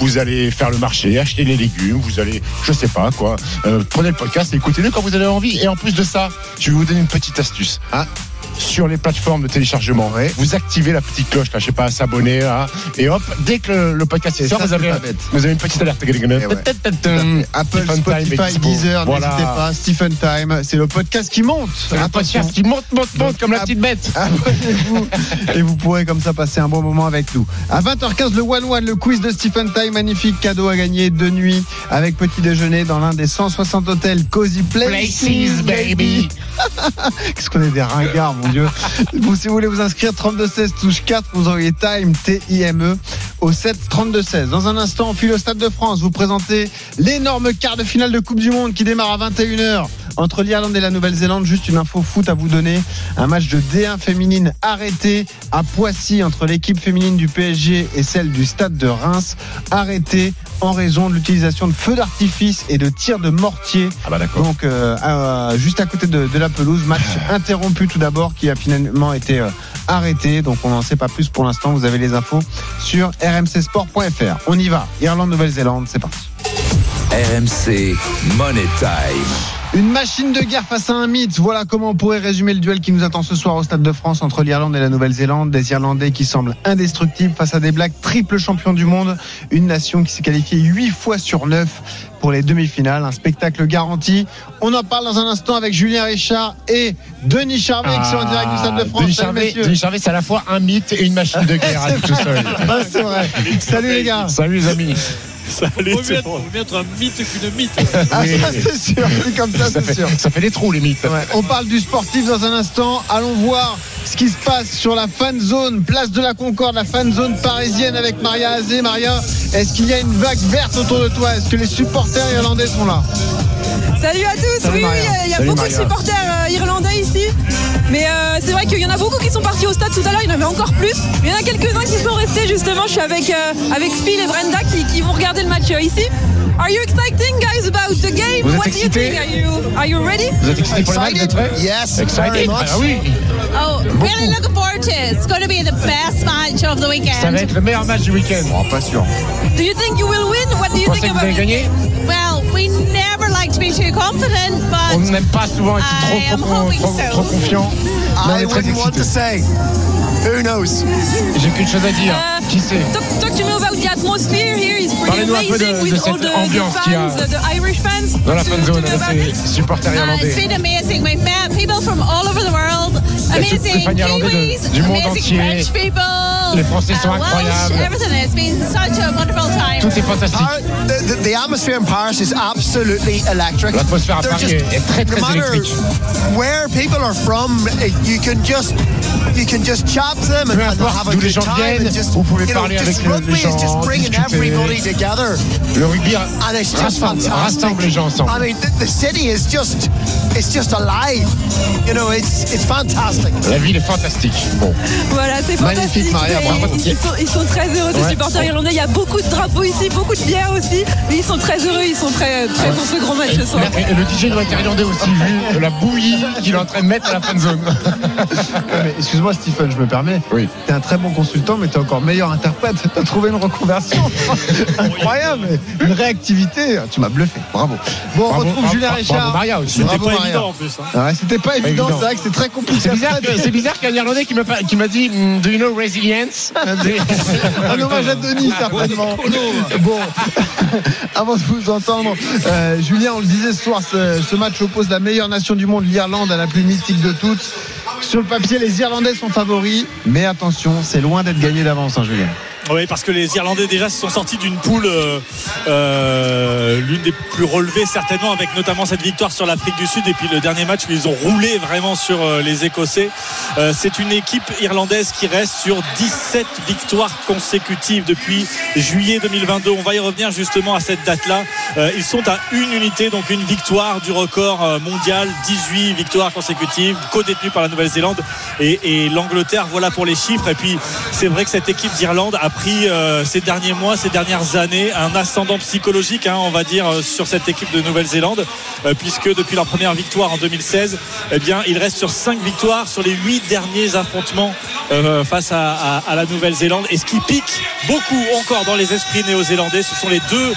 Speaker 2: vous allez faire le marché, acheter les légumes, vous allez, je sais pas quoi, Euh, prenez le podcast, écoutez-le quand vous avez envie. Et en plus de ça, je vais vous donner une petite astuce.
Speaker 3: Ah.
Speaker 2: Sur les plateformes de téléchargement,
Speaker 3: Ouais.
Speaker 2: vous activez la petite cloche, là, je sais pas, s'abonner, là, et hop, dès que le, le podcast est sort, vous avez, vous avez une petite alerte.
Speaker 3: ouais. Apple,
Speaker 2: Stephen
Speaker 3: Spotify. Deezer,
Speaker 2: Voilà.
Speaker 3: n'hésitez pas. Stephen Time, c'est le podcast qui monte.
Speaker 2: C'est
Speaker 3: Attention.
Speaker 2: podcast qui monte, monte, monte comme la petite bête.
Speaker 3: Abonnez-vous et vous pourrez comme ça passer un bon moment avec nous. À 20h15, le One One, le quiz de Stephen Time, magnifique cadeau à gagner de nuit avec petit déjeuner dans l'un des 160 hôtels Cozy Places,
Speaker 2: Places, baby.
Speaker 3: Qu'est-ce qu'on est des ringards, mon Dieu. Vous, si vous voulez vous inscrire, 3216 touche 4, vous envoyez Time, T-I-M-E, au 7 3216. Dans un instant, on file au Stade de France, vous présentez l'énorme quart de finale de Coupe du Monde qui démarre à 21h entre l'Irlande et la Nouvelle-Zélande. Juste une info foot à vous donner. Un match de D1 féminine arrêté à Poissy entre l'équipe féminine du PSG et celle du Stade de Reims. Arrêté en raison de l'utilisation de feux d'artifice et de tirs de mortier.
Speaker 2: Ah bah d'accord.
Speaker 3: Donc euh, juste à côté de, de la pelouse, match interrompu tout d'abord qui a finalement été euh, arrêté. Donc on n'en sait pas plus pour l'instant. Vous avez les infos sur rmcsport.fr. On y va. Irlande, Nouvelle-Zélande, c'est parti.
Speaker 1: RMC Money Time.
Speaker 3: Une machine de guerre face à un mythe. Voilà comment on pourrait résumer le duel qui nous attend ce soir au Stade de France entre l'Irlande et la Nouvelle-Zélande. Des Irlandais qui semblent indestructibles face à des Blacks triple champions du monde. Une nation qui s'est qualifiée 8 fois sur 9 pour les demi-finales. Un spectacle garanti. On en parle dans un instant avec Julien Richard et Denis Charvet qui sont en direct du Stade de France.
Speaker 2: Ah, Denis
Speaker 3: Salut,
Speaker 2: Charvet,
Speaker 3: messieurs.
Speaker 2: Denis Charvet, c'est à la fois un mythe et une machine de guerre à tout seul.
Speaker 3: Ah, c'est vrai. Salut les gars.
Speaker 2: Salut les amis.
Speaker 13: Mieux être- vaut mieux être un mythe qu'une mythe.
Speaker 3: Ah,
Speaker 2: Oui.
Speaker 3: ça c'est sûr. C'est comme ça,
Speaker 2: Ça
Speaker 3: c'est
Speaker 2: fait,
Speaker 3: sûr.
Speaker 2: ça fait des trous les mythes.
Speaker 3: Ouais, on parle du sportif dans un instant. Allons voir ce qui se passe sur la fan zone, place de la Concorde, la fan zone parisienne avec Maria Azé. Maria, est-ce qu'il y a une vague verte autour de toi? Est-ce que les supporters irlandais sont là?
Speaker 18: Salut à tous,
Speaker 3: Salut,
Speaker 18: oui, oui, il y a
Speaker 3: Salut,
Speaker 18: beaucoup
Speaker 3: Maria.
Speaker 18: de supporters euh, irlandais ici. Mais euh, c'est vrai qu'il y en a beaucoup qui sont partis au stade tout à l'heure, il y en avait encore plus. Il y en a quelques-uns qui sont restés justement. Je suis avec, euh, avec Phil et Brenda qui, qui vont regarder le match euh, ici. Are you exciting guys about the game?
Speaker 2: Vous êtes
Speaker 18: What do you
Speaker 2: excités?
Speaker 18: think? Are you, are you ready?
Speaker 2: Vous êtes excités pour le match Vous êtes prêts?
Speaker 19: Yes,
Speaker 2: Excited. Ah oui.
Speaker 19: Oh, really looking forward to it. It's going to be the best match of the weekend.
Speaker 2: Ça va
Speaker 19: weekend.
Speaker 2: être le meilleur match du week-end.
Speaker 3: Oh, pas sûr.
Speaker 18: Do you think you will win? What do you
Speaker 2: Vous pensez
Speaker 18: think
Speaker 2: que vous
Speaker 18: about
Speaker 2: allez gagner
Speaker 19: Well, we never like to be too confident, but
Speaker 2: On
Speaker 19: but
Speaker 2: n'aime pas souvent être
Speaker 19: I
Speaker 2: trop,
Speaker 19: am
Speaker 2: trop,
Speaker 19: hoping
Speaker 2: trop,
Speaker 19: so.
Speaker 2: trop confiant. Mais on
Speaker 19: I
Speaker 2: est très
Speaker 19: wouldn't want to say. Who knows?
Speaker 2: J'ai qu'une chose à dire.
Speaker 18: Uh,
Speaker 2: Qui c'est
Speaker 18: Talk, talk to me about the atmosphere here. It's pretty
Speaker 2: Parlez-nous un peu de-
Speaker 18: amazing
Speaker 2: de
Speaker 18: with
Speaker 2: cette
Speaker 18: all the,
Speaker 2: ambiance
Speaker 18: the
Speaker 2: qu'il y a
Speaker 18: fans, the, the Irish fans.
Speaker 2: dans la fan zone
Speaker 18: talk to me
Speaker 2: avec
Speaker 18: about
Speaker 2: ses
Speaker 18: it.
Speaker 2: supporters
Speaker 19: Uh, it's
Speaker 2: irlandais.
Speaker 19: been amazing. We've met people from all over the world.
Speaker 2: Les
Speaker 19: Amazing
Speaker 2: fans
Speaker 19: Kiwis,
Speaker 2: du monde entier.
Speaker 19: French people.
Speaker 2: Les Français sont
Speaker 19: uh, Welsh,
Speaker 2: incroyables.
Speaker 19: everything. It's been such a wonderful time.
Speaker 2: Tout est fantastique.
Speaker 20: Uh, the, the, the atmosphere in Paris is absolutely electric.
Speaker 2: L'atmosphère à Paris
Speaker 20: just-
Speaker 2: est- est très, très
Speaker 20: no matter
Speaker 2: électrique.
Speaker 20: Where people are from, uh, you can just you can just chat to them and, and have a good time. and just,
Speaker 2: vous pouvez
Speaker 20: you know,
Speaker 2: parler
Speaker 20: just
Speaker 2: avec le-
Speaker 20: rugby
Speaker 2: les
Speaker 20: is just
Speaker 2: gens,
Speaker 20: bringing
Speaker 2: discuter.
Speaker 20: everybody together.
Speaker 2: Le rugby
Speaker 20: And it's just
Speaker 2: rassemble,
Speaker 20: fantastic.
Speaker 2: rassemble les gens ensemble.
Speaker 20: I mean, the, the city is just it's just alive. You know, it's it's fantastic.
Speaker 2: La ville est fantastique. Bon.
Speaker 18: Voilà, c'est
Speaker 2: Magnifique,
Speaker 18: fantastique.
Speaker 2: Maria,
Speaker 18: Et
Speaker 2: bravo.
Speaker 18: Ils sont, ils sont très heureux, ces
Speaker 2: Ouais.
Speaker 18: supporters irlandais. Il y a beaucoup de drapeaux ici, beaucoup de bières aussi. Mais ils sont très heureux, ils sont très prêts pour ce grand match ce soir.
Speaker 2: Et et le DJ doit être irlandais aussi, vu la bouillie qu'il est en train de mettre à la fan zone.
Speaker 3: Ouais, mais Excuse-moi Stephen, je me permets.
Speaker 2: Oui.
Speaker 3: T'es un très bon consultant, mais t'es encore meilleur interprète. T'as trouvé une reconversion incroyable, une réactivité. Tu m'as bluffé. Bravo. Bon, on
Speaker 2: Bravo,
Speaker 3: retrouve
Speaker 2: bravo,
Speaker 3: Julien
Speaker 2: bravo,
Speaker 3: Richard.
Speaker 2: Maria aussi.
Speaker 3: Bravo, Maria.
Speaker 13: Évident en plus. hein.
Speaker 3: Ouais, c'était pas évident,
Speaker 2: évident.
Speaker 3: c'est vrai que c'est très compliqué.
Speaker 2: C'est bizarre, c'est qu'un Irlandais qui m'a pas- qui m'a dit mm, Do you know resilience?
Speaker 3: Un hommage à Denis, certainement. Bon, avant de vous entendre, euh, Julien, on le disait ce soir, ce, ce match oppose la meilleure nation du monde, l'Irlande, à la plus mythique de toutes. Sur le papier, les Irlandais sont favoris, mais attention, c'est loin d'être gagné d'avance, hein, Julien.
Speaker 21: Oui, parce que les Irlandais déjà se sont sortis d'une poule, euh, euh, l'une des plus relevées certainement, avec notamment cette victoire sur l'Afrique du Sud et puis le dernier match où ils ont roulé vraiment sur euh, les Écossais. Euh, c'est une équipe irlandaise qui reste sur 17 victoires consécutives depuis juillet 2022. On va y revenir justement à cette date-là. Ils sont à une unité, donc une victoire du record mondial, 18 victoires consécutives, co-détenues par la Nouvelle-Zélande et, et l'Angleterre. Voilà pour les chiffres. Et puis c'est vrai que cette équipe d'Irlande a pris euh, ces derniers mois, ces dernières années, un ascendant psychologique, hein, on va dire, euh, sur cette équipe de Nouvelle-Zélande, euh, puisque depuis leur première victoire en 2016, eh bien, sur 5 victoires sur les 8 derniers affrontements face à, la Nouvelle-Zélande. Et ce qui pique beaucoup encore dans les esprits néo-zélandais, ce sont les deux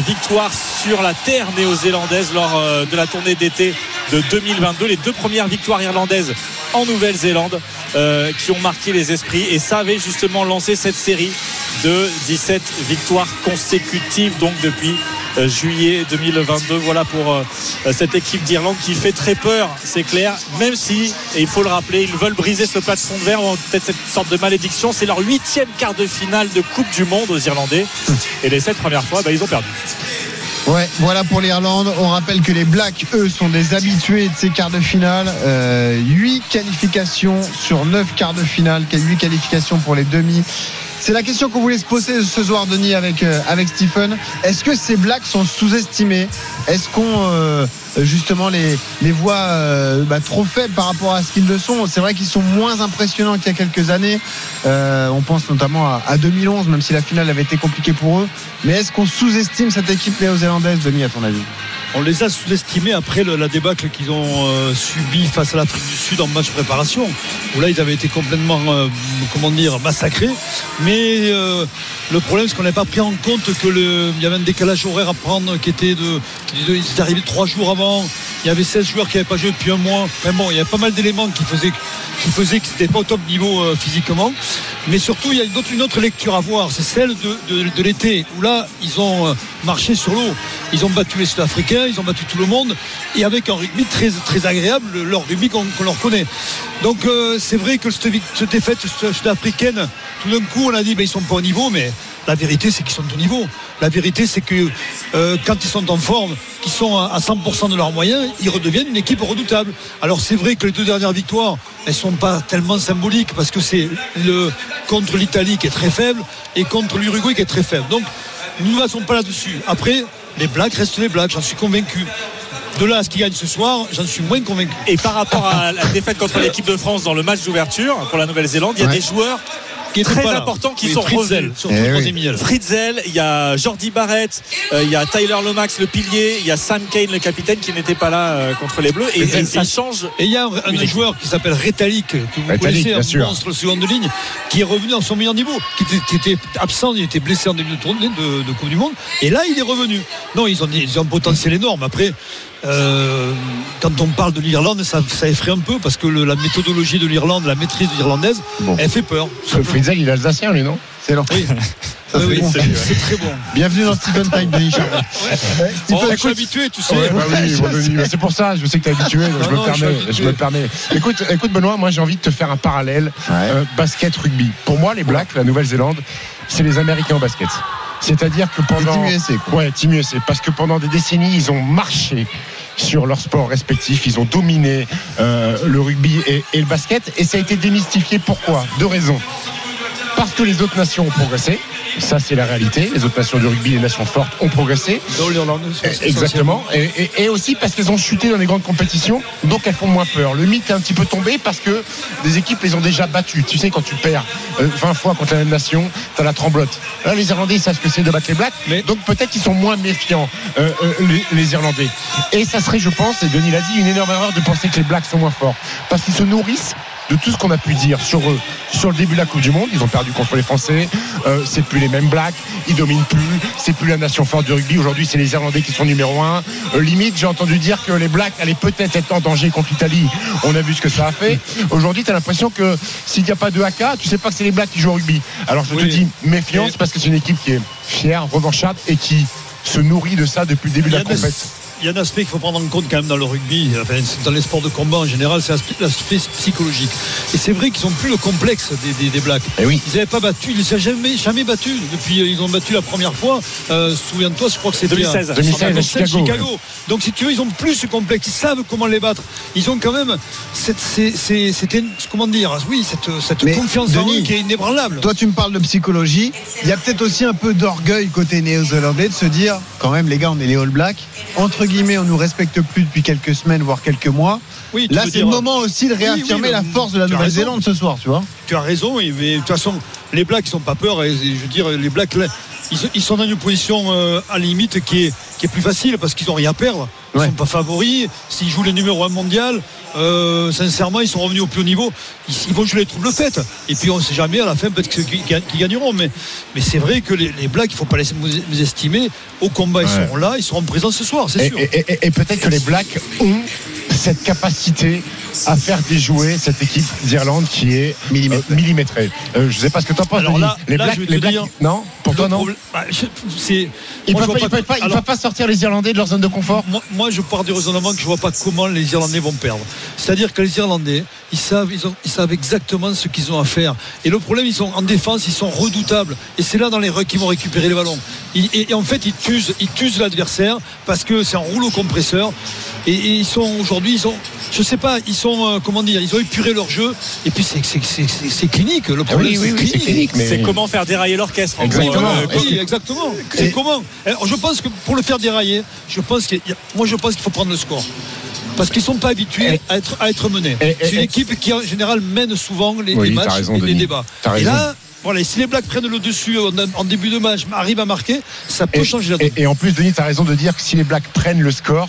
Speaker 21: victoires sur la terre néo-zélandaise lors de la tournée d'été de 2022. Les deux premières victoires irlandaises en Nouvelle-Zélande euh, qui ont marqué les esprits. Et ça avait justement lancé cette série de 17 victoires consécutives, donc depuis euh, juillet 2022. Voilà pour euh, cette équipe d'Irlande qui fait très peur, c'est clair, même si, et il faut le rappeler, ils veulent briser ce plafond de verre, peut-être cette sorte de malédiction. C'est leur huitième quart de finale de Coupe du Monde aux Irlandais. Et les sept premières fois, bah, ils ont perdu.
Speaker 3: Ouais, voilà pour l'Irlande. On rappelle que les Blacks, eux, sont des habitués de ces quarts de finale. Euh, 8 qualifications sur 9 quarts de finale, 8 qualifications pour les demi. C'est la question qu'on voulait se poser ce soir, Denis, avec, euh, avec Stephen. Est-ce que ces Blacks sont sous-estimés? Est-ce qu'on euh, justement les, les voit euh, bah, trop faibles par rapport à ce qu'ils le sont C'est vrai qu'ils sont moins impressionnants qu'il y a quelques années. Euh, on pense notamment à, à 2011, même si la finale avait été compliquée pour eux. Mais est-ce qu'on sous-estime cette équipe néo-zélandaise, Denis, à ton avis?
Speaker 22: On les a sous-estimés après la débâcle qu'ils ont euh, subi face à l'Afrique du Sud en match préparation, où là ils avaient été complètement, euh, comment dire, massacrés. Mais euh, le problème, c'est qu'on n'avait pas pris en compte que le, il y avait un décalage horaire à prendre qui était de, ils étaient arrivés trois jours avant. Il y avait 16 joueurs qui n'avaient pas joué depuis un mois. Enfin bon, il y avait pas mal d'éléments qui faisaient, qui faisaient que pas au top niveau physiquement. Mais surtout, il y a une autre, lecture à voir, c'est celle de, de- de l'été, où là, ils ont marché sur l'eau. Ils ont battu les Sud-Africains, ils ont battu tout le monde, et avec un rugby très, très agréable, leur rugby qu'on leur connaît. Donc euh, c'est vrai que cette, défaite sud- sud-africaine, tout d'un coup, on a dit, ben, ils sont pas au niveau, mais la vérité, c'est qu'ils sont au niveau. La vérité, c'est que euh, quand ils sont en forme, qu'ils sont à à 100% de leurs moyens, ils redeviennent une équipe redoutable. Alors c'est vrai que les deux dernières victoires, elles sont pas tellement symboliques parce que c'est le contre l'Italie qui est très faible et contre l'Uruguay qui est très faible. Donc nous ne passons pas là-dessus. Après, les Blacks restent les Blacks, j'en suis convaincu. De là à ce qu'ils gagnent ce soir, j'en suis moins convaincu.
Speaker 21: Et par rapport à la défaite contre l'équipe de France dans le match d'ouverture pour la Nouvelle-Zélande, il y a
Speaker 22: Ouais.
Speaker 21: des joueurs
Speaker 22: Qui
Speaker 21: très
Speaker 22: pas là.
Speaker 21: importants qui sont
Speaker 22: Fritzel,
Speaker 21: revenus.
Speaker 22: milieu.
Speaker 21: Fritzel, il y a Jordi Barrett, euh, il y a Tyler Lomax, le pilier, il y a Sam Kane, le capitaine, qui n'était pas là euh, contre les Bleus. Et, et ça change.
Speaker 22: Et il y a un, un joueur qui s'appelle Rétalik, que vous connaissez, un
Speaker 2: sûr.
Speaker 22: monstre seconde ligne, qui est revenu dans son meilleur niveau, qui était, qui était absent, il était blessé en début de tournée de, de Coupe du Monde, et là il est revenu. Non, ils ont, des- ils ont un potentiel énorme. Après, euh, quand on parle de l'Irlande, ça, ça effraie un peu parce que le- la méthodologie de l'Irlande, la maîtrise de l'Irlandaise, elle fait peur.
Speaker 2: Fritzel, il est alsacien, lui, non?
Speaker 3: C'est leur
Speaker 22: Oui.
Speaker 3: Ça,
Speaker 22: Oui,
Speaker 3: c'est
Speaker 22: oui,
Speaker 3: bon.
Speaker 22: très bon.
Speaker 3: Bienvenue dans Stephen Time, Denis. Ouais,
Speaker 22: Oh,
Speaker 3: Stephen,
Speaker 22: je suis habitué, tu sais.
Speaker 2: Ouais, bah oui, bah c'est pour ça, je sais que tu es habitué, donc je, me
Speaker 22: non,
Speaker 2: permets,
Speaker 22: habitué.
Speaker 2: je me permets. Écoute, écoute, Benoît, moi j'ai envie de te faire un parallèle euh, basket-rugby. Pour moi, les Blacks, la Nouvelle-Zélande, c'est les Américains au basket. C'est-à-dire que pendant.
Speaker 3: Team USA,
Speaker 2: Ouais, Team USA. Parce que pendant des décennies, ils ont marché sur leur sport respectif. Ils ont dominé euh, le rugby et, et le basket. Et ça a été démystifié. Pourquoi? Deux raisons. Parce que les autres nations ont progressé. Ça, c'est la réalité. Les autres nations du rugby, les nations fortes, ont progressé.
Speaker 22: Dans l'Irlande,
Speaker 2: Eh, Exactement. Et, et- et aussi parce qu'elles ont chuté dans les grandes compétitions, donc elles font moins peur. Le mythe est un petit peu tombé parce que des équipes les ont déjà battues. Tu sais, quand tu perds euh, 20 fois contre la même nation, t'as la tremblote. Là, les Irlandais, ils savent ce que c'est de battre les Blacks. Donc peut-être qu'ils sont moins méfiants, euh, euh, les, les Irlandais. Et ça serait, je pense, et Denis l'a dit, une énorme erreur de penser que les Blacks sont moins forts. Parce qu'ils se nourrissent de tout ce qu'on a pu dire sur eux sur le début de la Coupe du Monde. Ils ont perdu contre les Français. Euh, c'est plus les mêmes Blacks. Ils dominent plus. C'est plus la nation forte du rugby. Aujourd'hui, c'est les Irlandais qui sont numéro un. Euh, limite, j'ai entendu dire que les Blacks allaient peut-être être en danger contre l'Italie. On a vu ce que ça a fait. Aujourd'hui, tu as l'impression que s'il n'y a pas de AK, tu sais pas que c'est les Blacks qui jouent au rugby. Alors je te dis méfiance parce que c'est une équipe qui est fière, revancharde et qui se nourrit de ça depuis le début de la compétition.
Speaker 22: Il y a un aspect qu'il faut prendre en compte quand même dans le rugby, enfin, dans les sports de combat en général, c'est l'aspect- psychologique. Et c'est vrai qu'ils ont plus le complexe des, des, des Blacks.
Speaker 2: Eh oui.
Speaker 22: Ils n'avaient pas battu, ils n'avaient jamais, jamais battu. Depuis, euh, ils ont battu la première fois. euh, Souviens-toi, je crois que c'était
Speaker 21: 2016.
Speaker 22: à-
Speaker 2: 2016 à Chicago,
Speaker 22: Chicago. Donc si tu veux, ils ont plus ce complexe. Ils savent comment les battre. Ils ont quand même cette, c'est, c'est, c'était, comment dire, oui, cette, cette
Speaker 3: Mais,
Speaker 22: confiance en
Speaker 3: Denis,
Speaker 22: eux qui est inébranlable.
Speaker 3: Toi, tu me parles de psychologie. Il y a peut-être aussi un peu d'orgueil côté néo-zélandais de se dire, quand même, les gars, on est les All Blacks. Entre guillemets, on nous respecte plus depuis quelques semaines, voire quelques mois.
Speaker 22: Oui,
Speaker 3: Là, c'est le moment aussi de réaffirmer
Speaker 22: oui,
Speaker 3: la force de la Nouvelle-Zélande ce soir, tu vois.
Speaker 22: tu as raison, mais de toute façon, les Blacks, sont pas peur. Et, je veux dire, les Blacks, ils, ils sont dans une position euh, à la limite qui est, qui est plus facile parce qu'ils ont rien à perdre. Ils
Speaker 3: Ouais.
Speaker 22: sont pas favoris. S'ils jouent les numéros 1 mondial, euh, sincèrement, ils sont revenus au plus haut niveau. Ils, ils vont jouer les troubles faites. Et puis, on ne sait jamais à la fin peut-être qu'ils gagneront. Mais, mais c'est vrai que les, les Blacks, il ne faut pas les les estimer. Au combat, ils seront là, ils seront présents ce soir, c'est
Speaker 2: Et,
Speaker 22: sûr.
Speaker 2: et- et- et peut-être que les Blacks ont cette capacité à faire déjouer cette équipe d'Irlande qui est millimétrée. millimétrée. Euh, je sais pas ce que tu en penses.
Speaker 22: Alors là-
Speaker 2: les
Speaker 22: là,
Speaker 2: Blacks, les Blacks-
Speaker 22: dire-
Speaker 2: non Pour toi, non
Speaker 22: problème- bah, je- c'est-
Speaker 2: Ils
Speaker 22: moi,
Speaker 2: peuvent
Speaker 22: je
Speaker 2: pas, sortir les Irlandais de leur zone de confort
Speaker 22: moi, moi, je pars du raisonnement que je vois pas comment les Irlandais vont perdre. C'est-à-dire que les Irlandais, ils savent, ils, ont- ils savent exactement ce qu'ils ont à faire. Et le problème, ils sont en défense, ils sont redoutables. Et c'est là dans les rucks qu'ils vont récupérer les ballons. Et, et en fait, ils tuent, ils tuent l'adversaire parce que c'est un rouleau compresseur. Et, et ils sont aujourd'hui, ils ont, je sais pas, ils sont, euh, comment dire, ils ont épuré leur jeu. Et puis c'est, c'est, c'est, c'est- c'est clinique. Le problème,
Speaker 2: oui, oui,
Speaker 22: c'est
Speaker 2: oui, c'est clinique, mais-
Speaker 21: C'est comment faire dérailler l'orchestre. en gros.
Speaker 2: Exactement.
Speaker 21: Euh,
Speaker 22: oui, exactement. C'est comment Alors, Je pense que pour le faire dérailler, je pense qu'il y a- moi je pense qu'il faut prendre le score. Parce qu'ils ne sont pas habitués à être, à être menés.
Speaker 2: Et- et-
Speaker 22: C'est une équipe qui en général mène souvent les,
Speaker 2: Oui,
Speaker 22: les
Speaker 2: t'as
Speaker 22: matchs
Speaker 2: raison,
Speaker 22: et
Speaker 2: Denis.
Speaker 22: les débats.
Speaker 2: T'as
Speaker 22: Et
Speaker 2: raison.
Speaker 22: là, voilà, si les Blacks prennent le dessus en, en début de match, arrivent à marquer, ça peut
Speaker 2: Et,
Speaker 22: changer la donne.
Speaker 2: et- et en plus, Denis, tu as raison de dire que si les Blacks prennent le score,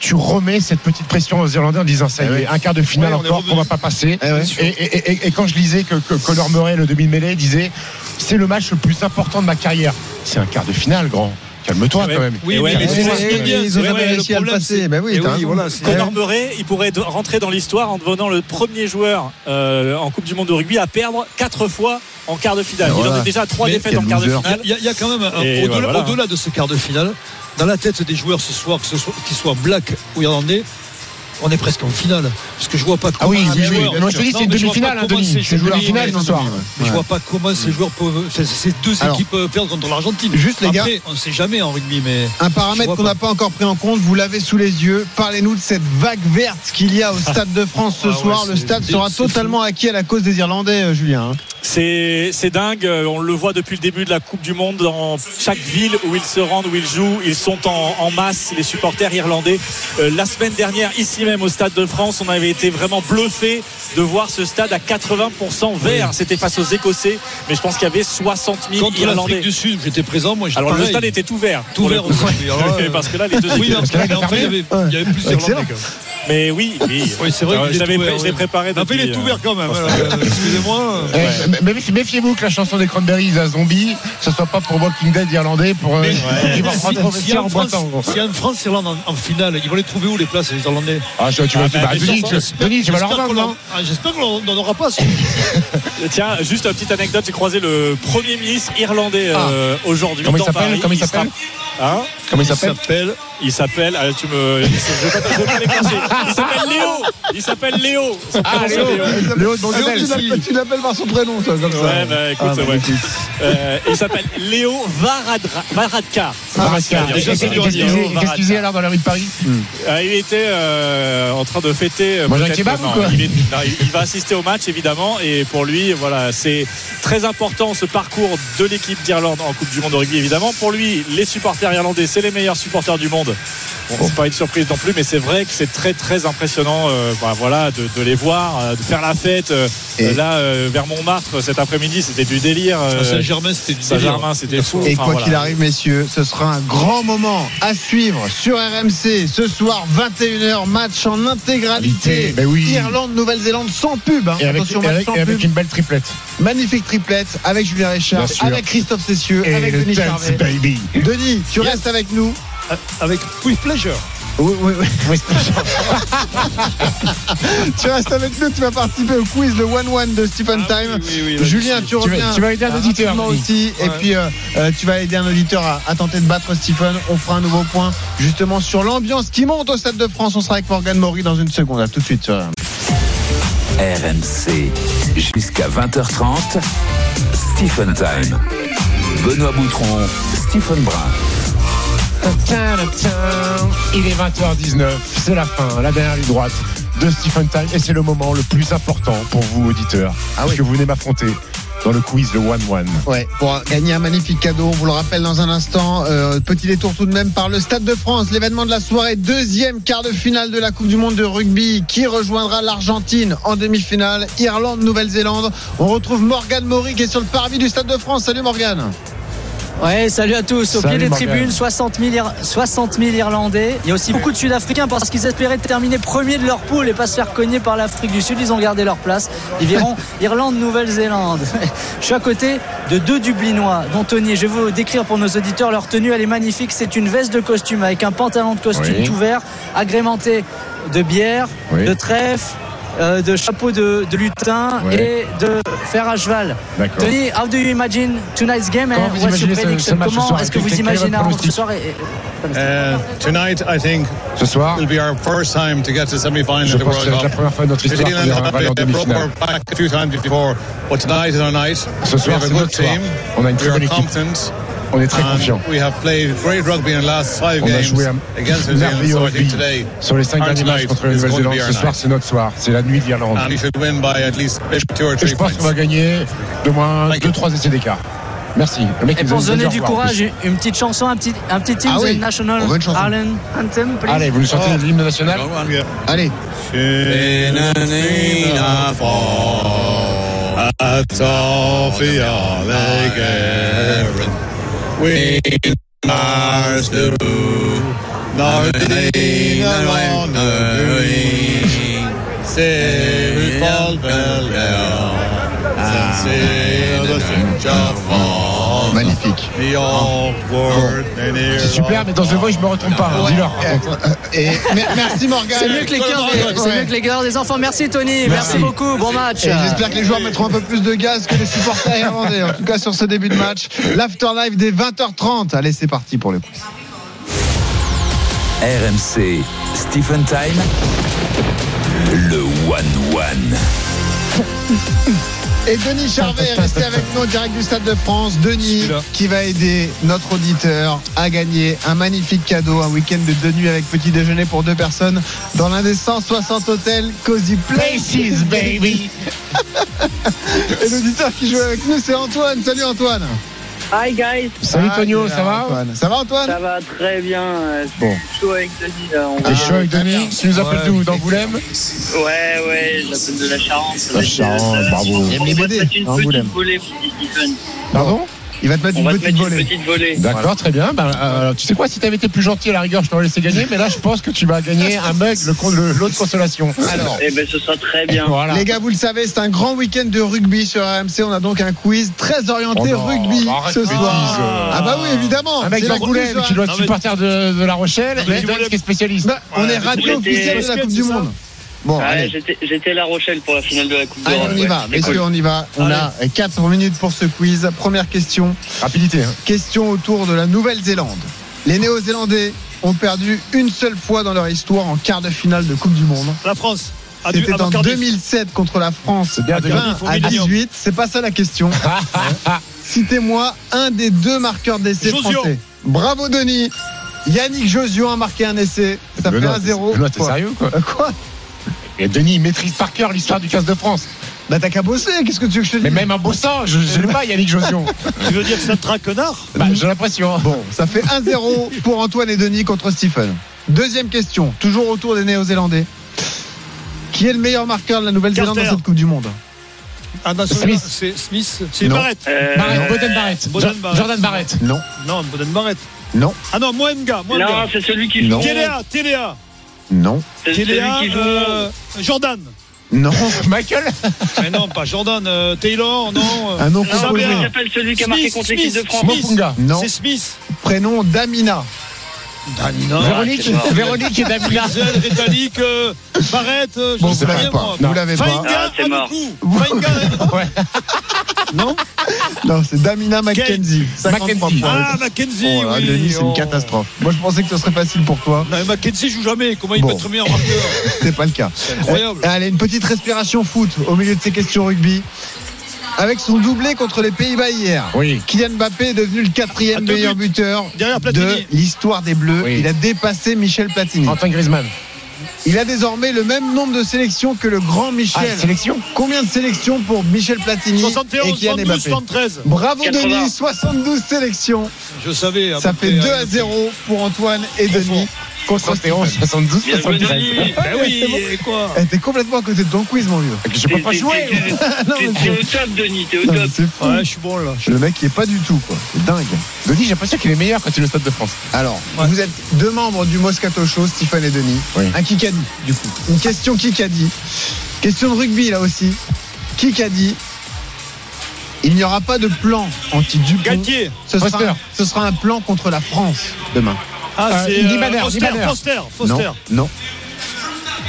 Speaker 2: tu remets cette petite pression aux Irlandais en disant ça y
Speaker 3: Eh
Speaker 2: est,
Speaker 3: oui.
Speaker 2: un quart de finale
Speaker 22: Ouais,
Speaker 2: encore qu'on va pas passer.
Speaker 3: Eh ouais.
Speaker 2: et, et- et- et quand je lisais que, que Conor Murray, le demi-mêlée, disait c'est le match le plus important de ma carrière. C'est un quart de finale, grand. Calme-toi
Speaker 21: Ouais.
Speaker 2: quand même.
Speaker 22: Oui, mais
Speaker 3: ils ont jamais réussi
Speaker 22: le
Speaker 3: à le passer. Ben oui,
Speaker 22: Eh voilà, c'est-
Speaker 21: Conor Murray, il pourrait rentrer dans l'histoire en devenant le premier joueur euh, en Coupe du Monde de rugby à perdre quatre fois en quart de finale. Il en est déjà à trois
Speaker 22: Mais
Speaker 21: défaites en quart de finale.
Speaker 22: Il y, a- il y a quand même,
Speaker 21: voilà.
Speaker 22: au-delà de ce quart de finale, dans la tête des joueurs ce soir, qu'ils soient black ou irlandais, on est presque en finale. Parce que je vois pas
Speaker 2: Ah oui,
Speaker 22: comment ces
Speaker 2: oui.
Speaker 22: joueurs-
Speaker 2: Moi, je te dis,
Speaker 22: Non,
Speaker 2: c'est une
Speaker 22: mais je vois
Speaker 2: demi-finale,
Speaker 22: pas
Speaker 2: hein,
Speaker 22: comment
Speaker 2: Denis.
Speaker 22: ces
Speaker 2: C'est
Speaker 22: joueurs-
Speaker 2: la finale ce soir.
Speaker 22: Mais je vois pas comment ces joueurs peuvent. Ces deux
Speaker 3: Alors,
Speaker 22: équipes peuvent perdre contre l'Argentine.
Speaker 3: juste, les gars.
Speaker 22: Après, on ne sait jamais en rugby, mais.
Speaker 3: Un paramètre qu'on n'a pas encore pris en compte, vous l'avez sous les yeux. Parlez-nous de cette vague verte qu'il y a au Stade de France ce
Speaker 22: Ah ouais,
Speaker 3: soir. Le
Speaker 22: c'est-
Speaker 3: stade
Speaker 22: c'est-
Speaker 3: sera
Speaker 22: c'est
Speaker 3: totalement acquis à la cause des Irlandais, euh, Julien. hein.
Speaker 21: C'est c'est dingue, euh, on le voit depuis le début de la Coupe du Monde dans chaque ville où ils se rendent, où ils jouent, ils sont en, en masse, les supporters irlandais. Euh, la semaine dernière, ici même au Stade de France, on avait été vraiment bluffé de voir ce stade à 80% vert. C'était face aux Écossais, mais je pense qu'il y avait 60 000
Speaker 22: Contre
Speaker 21: Irlandais.
Speaker 22: du Sud, j'étais présent, moi
Speaker 21: Alors le
Speaker 22: pareil.
Speaker 21: stade était tout vert.
Speaker 22: Tout
Speaker 21: le
Speaker 22: vert aussi.
Speaker 21: Parce que là, les deux
Speaker 22: Oui,
Speaker 2: que là, il
Speaker 22: y avait, il y avait plus d'Irlandais. quand même.
Speaker 21: Mais oui, oui.
Speaker 22: Oui, c'est vrai
Speaker 21: Euh, je l'avais pré-
Speaker 22: ouais.
Speaker 21: préparé.
Speaker 22: Mais il est
Speaker 21: depuis,
Speaker 22: tout
Speaker 21: euh,
Speaker 22: vert quand même. euh, Excusez-moi.
Speaker 2: Mais méfi- Méfiez-vous que la chanson des Cranberries à Zombie, ce soit pas pour Walking Dead irlandais, pour euh,
Speaker 22: Mais-
Speaker 2: qui va
Speaker 22: Si-
Speaker 2: prendre
Speaker 22: si
Speaker 2: vestiaire
Speaker 22: en
Speaker 2: en
Speaker 22: France,
Speaker 2: boitant. gros.
Speaker 22: si en France Irlande en, en finale, ils vont les trouver où les places les Irlandais?
Speaker 2: Ah, tu, tu vas,
Speaker 21: Ah, bah, mais
Speaker 2: Denis, tu, Denis, tu vas leur
Speaker 22: J'espère
Speaker 2: vendre, non
Speaker 22: en- ah, J'espère qu'on n'en aura pas.
Speaker 21: Tiens, juste une petite anecdote, j'ai croisé le Premier ministre irlandais euh, aujourd'hui.
Speaker 2: Comment il
Speaker 21: dans
Speaker 2: s'appelle?
Speaker 21: Paris.
Speaker 2: Comment il s'appelle?
Speaker 21: Hein?
Speaker 2: Comment il s'appelle?
Speaker 21: Il s'appelle, ah, tu me, je vais pas, je vais pas l'écorcher. Il s'appelle Léo. Il s'appelle Léo. Son
Speaker 2: Ah, Léo.
Speaker 21: Léo.
Speaker 3: Tu l'appelles- par son prénom, toi, comme ça.
Speaker 21: Ouais, bah écoute,
Speaker 3: Ah,
Speaker 21: ouais. Euh, il s'appelle Léo Varadra, Varadkar.
Speaker 2: Ah,
Speaker 21: Déjà, c'est
Speaker 2: faisait alors dans la rue de Paris?
Speaker 21: Euh, il était euh, en train de fêter. euh,
Speaker 2: kebab
Speaker 21: non, est- non, il va assister au match évidemment et pour lui, voilà, c'est très important ce parcours de l'équipe d'Irlande en Coupe du Monde de rugby évidemment. Pour lui, les supporters irlandais, c'est les meilleurs supporters du monde. Bon, c'est pas une surprise non plus, mais c'est vrai que c'est très très impressionnant, euh, bah, voilà, de, de les voir, euh, de faire la fête. euh,
Speaker 3: Et-
Speaker 21: là, euh, vers Montmartre cet après-midi, c'était du délire. euh,
Speaker 22: À Saint-Germain, c'était du
Speaker 21: Saint-Germain, c'était fou.
Speaker 3: Et
Speaker 21: Enfin,
Speaker 3: quoi
Speaker 21: voilà.
Speaker 3: qu'il arrive, messieurs, ce sera un grand moment à suivre sur RMC ce soir, 21h, match en intégralité.
Speaker 2: Ben oui.
Speaker 3: Irlande, Nouvelle-Zélande sans pub. hein.
Speaker 2: Et avec,
Speaker 3: Attention,
Speaker 2: et
Speaker 3: match
Speaker 2: avec-
Speaker 3: sans
Speaker 2: et avec
Speaker 3: pub.
Speaker 2: une belle triplette.
Speaker 3: Magnifique triplette avec Julien Richard, avec Christophe Cessieux,
Speaker 2: Et
Speaker 3: avec Denis Charvet.
Speaker 2: baby.
Speaker 3: Denis, tu restes avec nous.
Speaker 22: Avec with pleasure.
Speaker 3: Oui, oui, oui. tu restes avec nous, tu vas participer au quiz le One One de Stephen Time. Julien, tu
Speaker 2: Tu vas-
Speaker 3: reviens.
Speaker 2: tu vas aider un auditeur,
Speaker 3: aussi. Et
Speaker 2: Ouais.
Speaker 3: puis, euh, euh, tu vas aider un auditeur à, à tenter de battre Stephen. On fera un nouveau point justement sur l'ambiance qui monte au Stade de France. On sera avec Morgan Maury dans une seconde. À tout de suite
Speaker 1: RMC jusqu'à 20h30. Stephen Time. Benoît Boutron, Stephen Brun.
Speaker 2: Il est 20h19, c'est la fin, la dernière ligne droite de Stephen Time et c'est le moment le plus important pour vous auditeurs, parce que vous venez m'affronter dans le quiz le One One.
Speaker 3: Ouais, pour gagner un magnifique cadeau, on vous le rappelle dans un instant. Euh, petit détour tout de même par le Stade de France, l'événement de la soirée, deuxième quart de finale de la Coupe du Monde de rugby, qui rejoindra l'Argentine en demi-finale, Irlande, Nouvelle-Zélande. On retrouve Morgane Maury qui est sur le parvis du Stade de France. Salut Morgane.
Speaker 23: Ouais, salut à tous. Au
Speaker 3: Salut,
Speaker 23: pied des tribunes, 60 000, Ir- 60 000 Irlandais. Il y a aussi beaucoup de Sud-Africains parce qu'ils espéraient terminer premier de leur poule et pas se faire cogner par l'Afrique du Sud. Ils ont gardé leur place. Ils verront Irlande, Nouvelle-Zélande. Je suis à côté de deux Dublinois, dont Tony. Je vais vous décrire pour nos auditeurs leur tenue. Elle est magnifique. C'est une veste de costume avec un pantalon de costume
Speaker 2: Oui.
Speaker 23: tout vert, agrémenté de bière,
Speaker 2: Oui.
Speaker 23: de trèfle. Euh, de chapeau de, de lutin
Speaker 2: Ouais.
Speaker 23: et de fer à cheval. Tony, how do you imagine tonight's game
Speaker 2: Comment
Speaker 23: and
Speaker 2: vous
Speaker 23: what's your
Speaker 2: imaginez ce-
Speaker 23: prediction?
Speaker 2: ce match ce
Speaker 23: Comment
Speaker 2: soir?
Speaker 23: est-ce que vous imaginez ce soir et- et-
Speaker 9: Uh, tonight, I think
Speaker 2: Ce soir,
Speaker 9: will be our first time to get to semi-final
Speaker 2: je
Speaker 9: of the
Speaker 2: pense que
Speaker 9: World
Speaker 2: c'est la
Speaker 9: Cup.
Speaker 2: première fois de notre
Speaker 9: New
Speaker 2: histoire
Speaker 9: Zealand
Speaker 2: qu'on aller en demi-finale.
Speaker 9: back a few times before, but tonight is our night.
Speaker 2: Ce
Speaker 9: we
Speaker 2: soir,
Speaker 9: have a
Speaker 2: c'est
Speaker 9: good
Speaker 2: notre soir.
Speaker 9: team.
Speaker 2: On a une
Speaker 9: we
Speaker 2: très
Speaker 9: are
Speaker 2: bonne équipe. On est très
Speaker 9: and
Speaker 2: confiant.
Speaker 9: We have played great rugby in the last five
Speaker 2: On a
Speaker 9: games
Speaker 2: joué un merveilleux rugby sur les cinq derniers matchs contre la Nouvelle-Zélande. Ce soir, c'est notre soir. C'est la nuit de l'Irlande.
Speaker 9: And we should win by at least two or
Speaker 2: Et
Speaker 9: three
Speaker 2: je pense
Speaker 9: points.
Speaker 2: qu'on va gagner de moins
Speaker 9: Thank you.
Speaker 2: 2-3 essais d'écart. Merci. Le mec,
Speaker 23: Et pour se donner du courage, une petite chanson, un petit, un petit team,
Speaker 3: Ah oui.
Speaker 23: National. Ireland Anthem, please.
Speaker 2: Allez, vous nous chantez
Speaker 9: Oh.
Speaker 2: l'hymne national
Speaker 3: Allez.
Speaker 9: We Mars do. Nothing alone the green Say fall And say the strange of fall
Speaker 3: Magnifique.
Speaker 2: C'est super, mais dans The Voice, je me retrompe pas. hein, Dis-leur.
Speaker 3: Et mer- merci Morgane.
Speaker 23: C'est mieux que les cœurs des, enfants. Merci Tony, merci,
Speaker 3: Merci.
Speaker 23: beaucoup, bon match.
Speaker 3: J'espère que les joueurs mettront un peu plus de gaz que les supporters irlandais. En tout cas, sur ce début de match. L'afterlife des 20h30. Allez, c'est parti pour le quiz.
Speaker 1: RMC Stephen Time. Le One One.
Speaker 3: Et Denis Charvet est resté avec nous en direct du Stade de France. Denis qui va aider notre auditeur à gagner un magnifique cadeau, un week-end de deux nuits avec petit déjeuner pour deux personnes dans l'un des 160 hôtels Cozy Places, baby. Et l'auditeur qui joue avec nous, c'est Antoine. Salut Antoine.
Speaker 24: Hi guys.
Speaker 2: Salut Tonio, ça va
Speaker 3: Antoine. Ça va Antoine?
Speaker 24: Ça va très bien. euh,
Speaker 2: Bon.
Speaker 24: C'est chaud avec Denis. là, on
Speaker 2: T'es chaud avec Denis? Tu nous appelles d'où? D'Angoulême?
Speaker 24: Ouais, ouais, j'appelle de la Charente.
Speaker 2: La Charente, bravo.
Speaker 3: Il aime les BD,
Speaker 24: mettre une
Speaker 3: Angoulême.
Speaker 24: petite volée, mon petit Stephen.
Speaker 2: Pardon?
Speaker 3: Il va te mettre une
Speaker 24: va te
Speaker 3: petite
Speaker 24: mettre une
Speaker 3: volée.
Speaker 24: petite volée.
Speaker 2: D'accord, très bien. Ben, euh, tu sais quoi, si t'avais été plus gentil à la rigueur, je t'aurais laissé gagner, mais là, je pense que tu vas gagner un mug, de consolation.
Speaker 3: Alors,
Speaker 24: Eh ben, ce sera très bien.
Speaker 2: Voilà.
Speaker 3: Les gars, vous le savez, c'est un grand week-end de rugby sur RMC. On a donc un quiz très orienté
Speaker 2: Oh non,
Speaker 3: rugby ce soir.
Speaker 2: bêtises.
Speaker 3: Ah bah oui, évidemment.
Speaker 2: Un mec
Speaker 3: la grosse
Speaker 2: qui doit être supporter de, de La Rochelle
Speaker 22: mais
Speaker 2: et
Speaker 22: tu
Speaker 2: qui est spécialiste.
Speaker 3: Bah, on est radio officiel de la Coupe du Monde. Bon, allez.
Speaker 24: j'étais- à La Rochelle pour la finale de la Coupe
Speaker 3: Allez,
Speaker 24: d'Europe.
Speaker 3: on y va, messieurs,
Speaker 24: cool.
Speaker 3: on y va. On a 4 minutes pour ce quiz. Première question.
Speaker 2: Rapidité. hein.
Speaker 3: Question autour de la Nouvelle-Zélande. Les Néo-Zélandais ont perdu une seule fois dans leur histoire en quart de finale de Coupe du Monde.
Speaker 22: La France.
Speaker 3: C'était en
Speaker 22: Cardiff.
Speaker 3: 2007 contre la France,
Speaker 2: bien,
Speaker 3: 20
Speaker 22: Cardiff, au
Speaker 3: à
Speaker 22: Millennium.
Speaker 3: 18. C'est pas ça la question. Citez-moi un des deux marqueurs d'essai français. Bravo Denis. Yannick Josio a marqué un essai. Ça fait
Speaker 2: Benoît,
Speaker 3: 1-0.
Speaker 2: Benoît, t'es
Speaker 3: Quoi
Speaker 2: sérieux, quoi
Speaker 3: Euh, Quoi
Speaker 2: Et Denis, il maîtrise par cœur l'histoire du 15 de France.
Speaker 3: Bah t'as qu'à bosser, qu'est-ce que tu veux que je te dise
Speaker 2: Mais même en bossant, je ne l'ai pas, Yannick Josion.
Speaker 22: Tu veux dire que ça te traquenard?
Speaker 2: Bah, J'ai l'impression.
Speaker 3: Bon, ça fait 1-0 pour Antoine et Denis contre Stephen. Deuxième question, toujours autour des Néo-Zélandais. Qui est le meilleur marqueur de la Nouvelle-Zélande dans cette Coupe du Monde?
Speaker 22: Ah, non,
Speaker 2: Smith.
Speaker 22: C'est Smith. C'est
Speaker 3: Non.
Speaker 22: Barrett.
Speaker 24: Euh,
Speaker 2: Barrett, Boden Barrett.
Speaker 22: Boden
Speaker 2: Jo-
Speaker 22: Barrett.
Speaker 2: Jordan Barrett.
Speaker 3: Non,
Speaker 22: Non, Boden Barrett.
Speaker 3: non,
Speaker 22: Ah non, Moenga.
Speaker 24: Non,
Speaker 22: Moenga.
Speaker 24: c'est celui qui
Speaker 3: Non.
Speaker 24: joue.
Speaker 22: Téléa, Téléa.
Speaker 3: Non,
Speaker 24: qui joue.
Speaker 22: euh, Jordan.
Speaker 3: non.
Speaker 2: Michael
Speaker 22: Mais non, pas Jordan. euh, Taylor, non. euh,
Speaker 3: Un nom
Speaker 24: Non, comment
Speaker 3: composé.
Speaker 24: il s'appelle celui qui a marqué
Speaker 22: Smith,
Speaker 24: contre l'équipe
Speaker 22: Smith,
Speaker 24: de France
Speaker 22: Smith.
Speaker 3: Non.
Speaker 22: C'est Smith.
Speaker 3: Prénom d'Amina.
Speaker 2: Véronique,
Speaker 24: mort.
Speaker 2: Véronique et Davina.
Speaker 22: Frizel, Rétalique, euh, Barrette, euh,
Speaker 3: Bon,
Speaker 22: je sais
Speaker 3: vous l'avez
Speaker 22: rien, moi.
Speaker 3: Vous l'avez pas.
Speaker 24: Ah, c'est
Speaker 22: ah, du
Speaker 24: mort.
Speaker 22: coup. Fainga, non
Speaker 3: Non, c'est Damina McKenzie. 53
Speaker 2: Mackenzie.
Speaker 3: points.
Speaker 22: Ah, Mackenzie,
Speaker 3: Oh là,
Speaker 22: oui.
Speaker 3: Denis, c'est
Speaker 22: oh.
Speaker 3: une catastrophe. Moi, je pensais que ce serait facile pour toi.
Speaker 22: Non, mais Mackenzie joue jamais. Comment il
Speaker 3: Bon.
Speaker 22: peut être meilleur marqueur
Speaker 3: C'est pas le cas.
Speaker 22: Incroyable.
Speaker 3: Euh, allez, une petite respiration foot au milieu de ces questions rugby. Avec son doublé contre les Pays-Bas hier,
Speaker 2: Oui.
Speaker 3: Kylian Mbappé est devenu le quatrième meilleur
Speaker 22: buts.
Speaker 3: buteur de l'histoire des Bleus.
Speaker 2: Oui.
Speaker 3: Il a dépassé Michel Platini.
Speaker 2: Antoine Griezmann.
Speaker 3: Il a désormais le même nombre de sélections que le grand Michel.
Speaker 2: Ah, sélection
Speaker 3: Combien de sélections pour Michel Platini et
Speaker 22: 71,
Speaker 3: Kylian
Speaker 22: 72,
Speaker 3: Mbappé
Speaker 22: 73.
Speaker 3: Bravo
Speaker 24: 80.
Speaker 3: Denis, 72 sélections.
Speaker 22: Je savais. à
Speaker 3: Ça fait
Speaker 22: près,
Speaker 3: 2
Speaker 22: hein.
Speaker 3: à 0 pour Antoine et Denis.
Speaker 2: 71,
Speaker 3: Stephen.
Speaker 2: 72,
Speaker 24: Bien joué,
Speaker 2: 73.
Speaker 24: Denis.
Speaker 22: Ben oui, et quoi
Speaker 3: T'es complètement à côté de ton quiz, mon vieux.
Speaker 2: Je peux pas jouer.
Speaker 24: t'es- au top, Denis, t'es au top.
Speaker 3: c'est fou.
Speaker 22: Ouais, je suis bon là.
Speaker 3: Le mec qui est pas du tout, quoi. C'est dingue.
Speaker 2: Denis, j'ai l'impression qu'il est meilleur quand il est au Stade de France.
Speaker 3: Alors, vous êtes deux membres du Moscato Show, Stephen et Denis. Un Kikadi, du coup. Une question Kikadi. Question de rugby, là aussi. Kikadi. Il n'y aura pas de plan anti-Dupont. Ce
Speaker 2: Foster.
Speaker 3: sera, ce sera un plan contre la France demain.
Speaker 22: Ah,
Speaker 2: Euh,
Speaker 22: c'est euh, Foster. Foster, Foster.
Speaker 3: Non, non,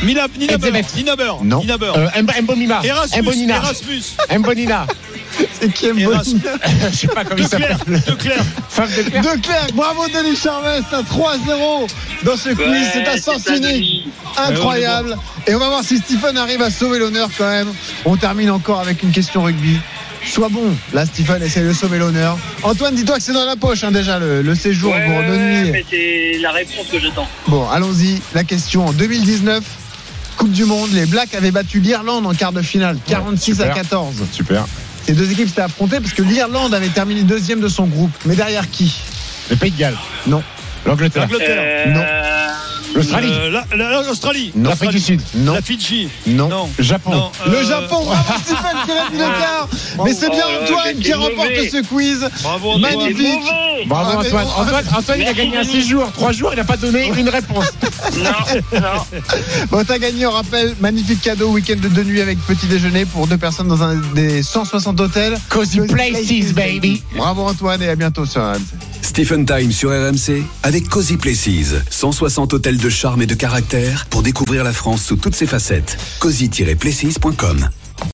Speaker 22: Nina, Nina Beur. Nina Beur,
Speaker 3: Non.
Speaker 22: Nina Beur.
Speaker 2: Euh, Mb- Mbonima.
Speaker 22: Erasmus,
Speaker 2: Mbonina.
Speaker 22: Erasmus.
Speaker 2: Mbonina.
Speaker 3: c'est qui
Speaker 22: Erasmus.
Speaker 2: Je sais pas comment il s'appelle.
Speaker 22: de.
Speaker 2: Femme de Clerc,
Speaker 3: bravo Denis Charvet, c'est un 3-0 dans ce quiz,
Speaker 24: Ouais,
Speaker 3: c'est un sens unique, incroyable. Et on va voir si Stephen arrive à sauver l'honneur quand même. On termine encore avec une question rugby. Sois bon, là Stephen essaie de sauver l'honneur. Antoine, dis-toi que c'est dans la poche hein, déjà le, le séjour
Speaker 24: Ouais,
Speaker 3: pour
Speaker 24: ouais, mais c'est la réponse que j'attends.
Speaker 3: Bon, allons-y. La question en 2019, Coupe du Monde, les Blacks avaient battu l'Irlande en quart de finale, 46 à
Speaker 2: super.
Speaker 3: 14.
Speaker 2: Super.
Speaker 3: Ces deux équipes s'étaient affrontées parce que l'Irlande avait terminé deuxième de son groupe. Mais derrière qui?
Speaker 2: Le Pays de Galles.
Speaker 3: Non.
Speaker 2: L'Angleterre.
Speaker 22: L'Angleterre.
Speaker 3: Non.
Speaker 2: L'Australie.
Speaker 22: Euh, la- la- L'Australie.
Speaker 3: Non.
Speaker 2: L'Afrique du Sud.
Speaker 3: Non.
Speaker 22: La Fidji.
Speaker 3: Non.
Speaker 22: Non.
Speaker 2: Japon.
Speaker 22: Non.
Speaker 3: Le
Speaker 22: Euh,
Speaker 3: Japon, bravo qui le quart. Mais c'est bien
Speaker 24: Oh
Speaker 3: Antoine qui remporte ce quiz.
Speaker 22: Bravo, Antoine.
Speaker 3: Magnifique.
Speaker 2: Bravo
Speaker 3: Ah,
Speaker 2: Antoine. Antoine, Antoine, il a gagné un
Speaker 24: Denis.
Speaker 2: séjour. Trois jours, il n'a pas donné une réponse.
Speaker 24: Non, non.
Speaker 3: Bon, t'as gagné, on rappelle, magnifique cadeau, week-end de deux nuits avec petit déjeuner pour deux personnes dans un des 160 hôtels.
Speaker 2: Cozy Places, baby.
Speaker 3: Bravo Antoine et à bientôt sur RMC.
Speaker 1: Stephen Time sur RMC avec Cozy Places. 160 hôtels de charme et de caractère pour découvrir la France sous toutes ses facettes. cozy-places.com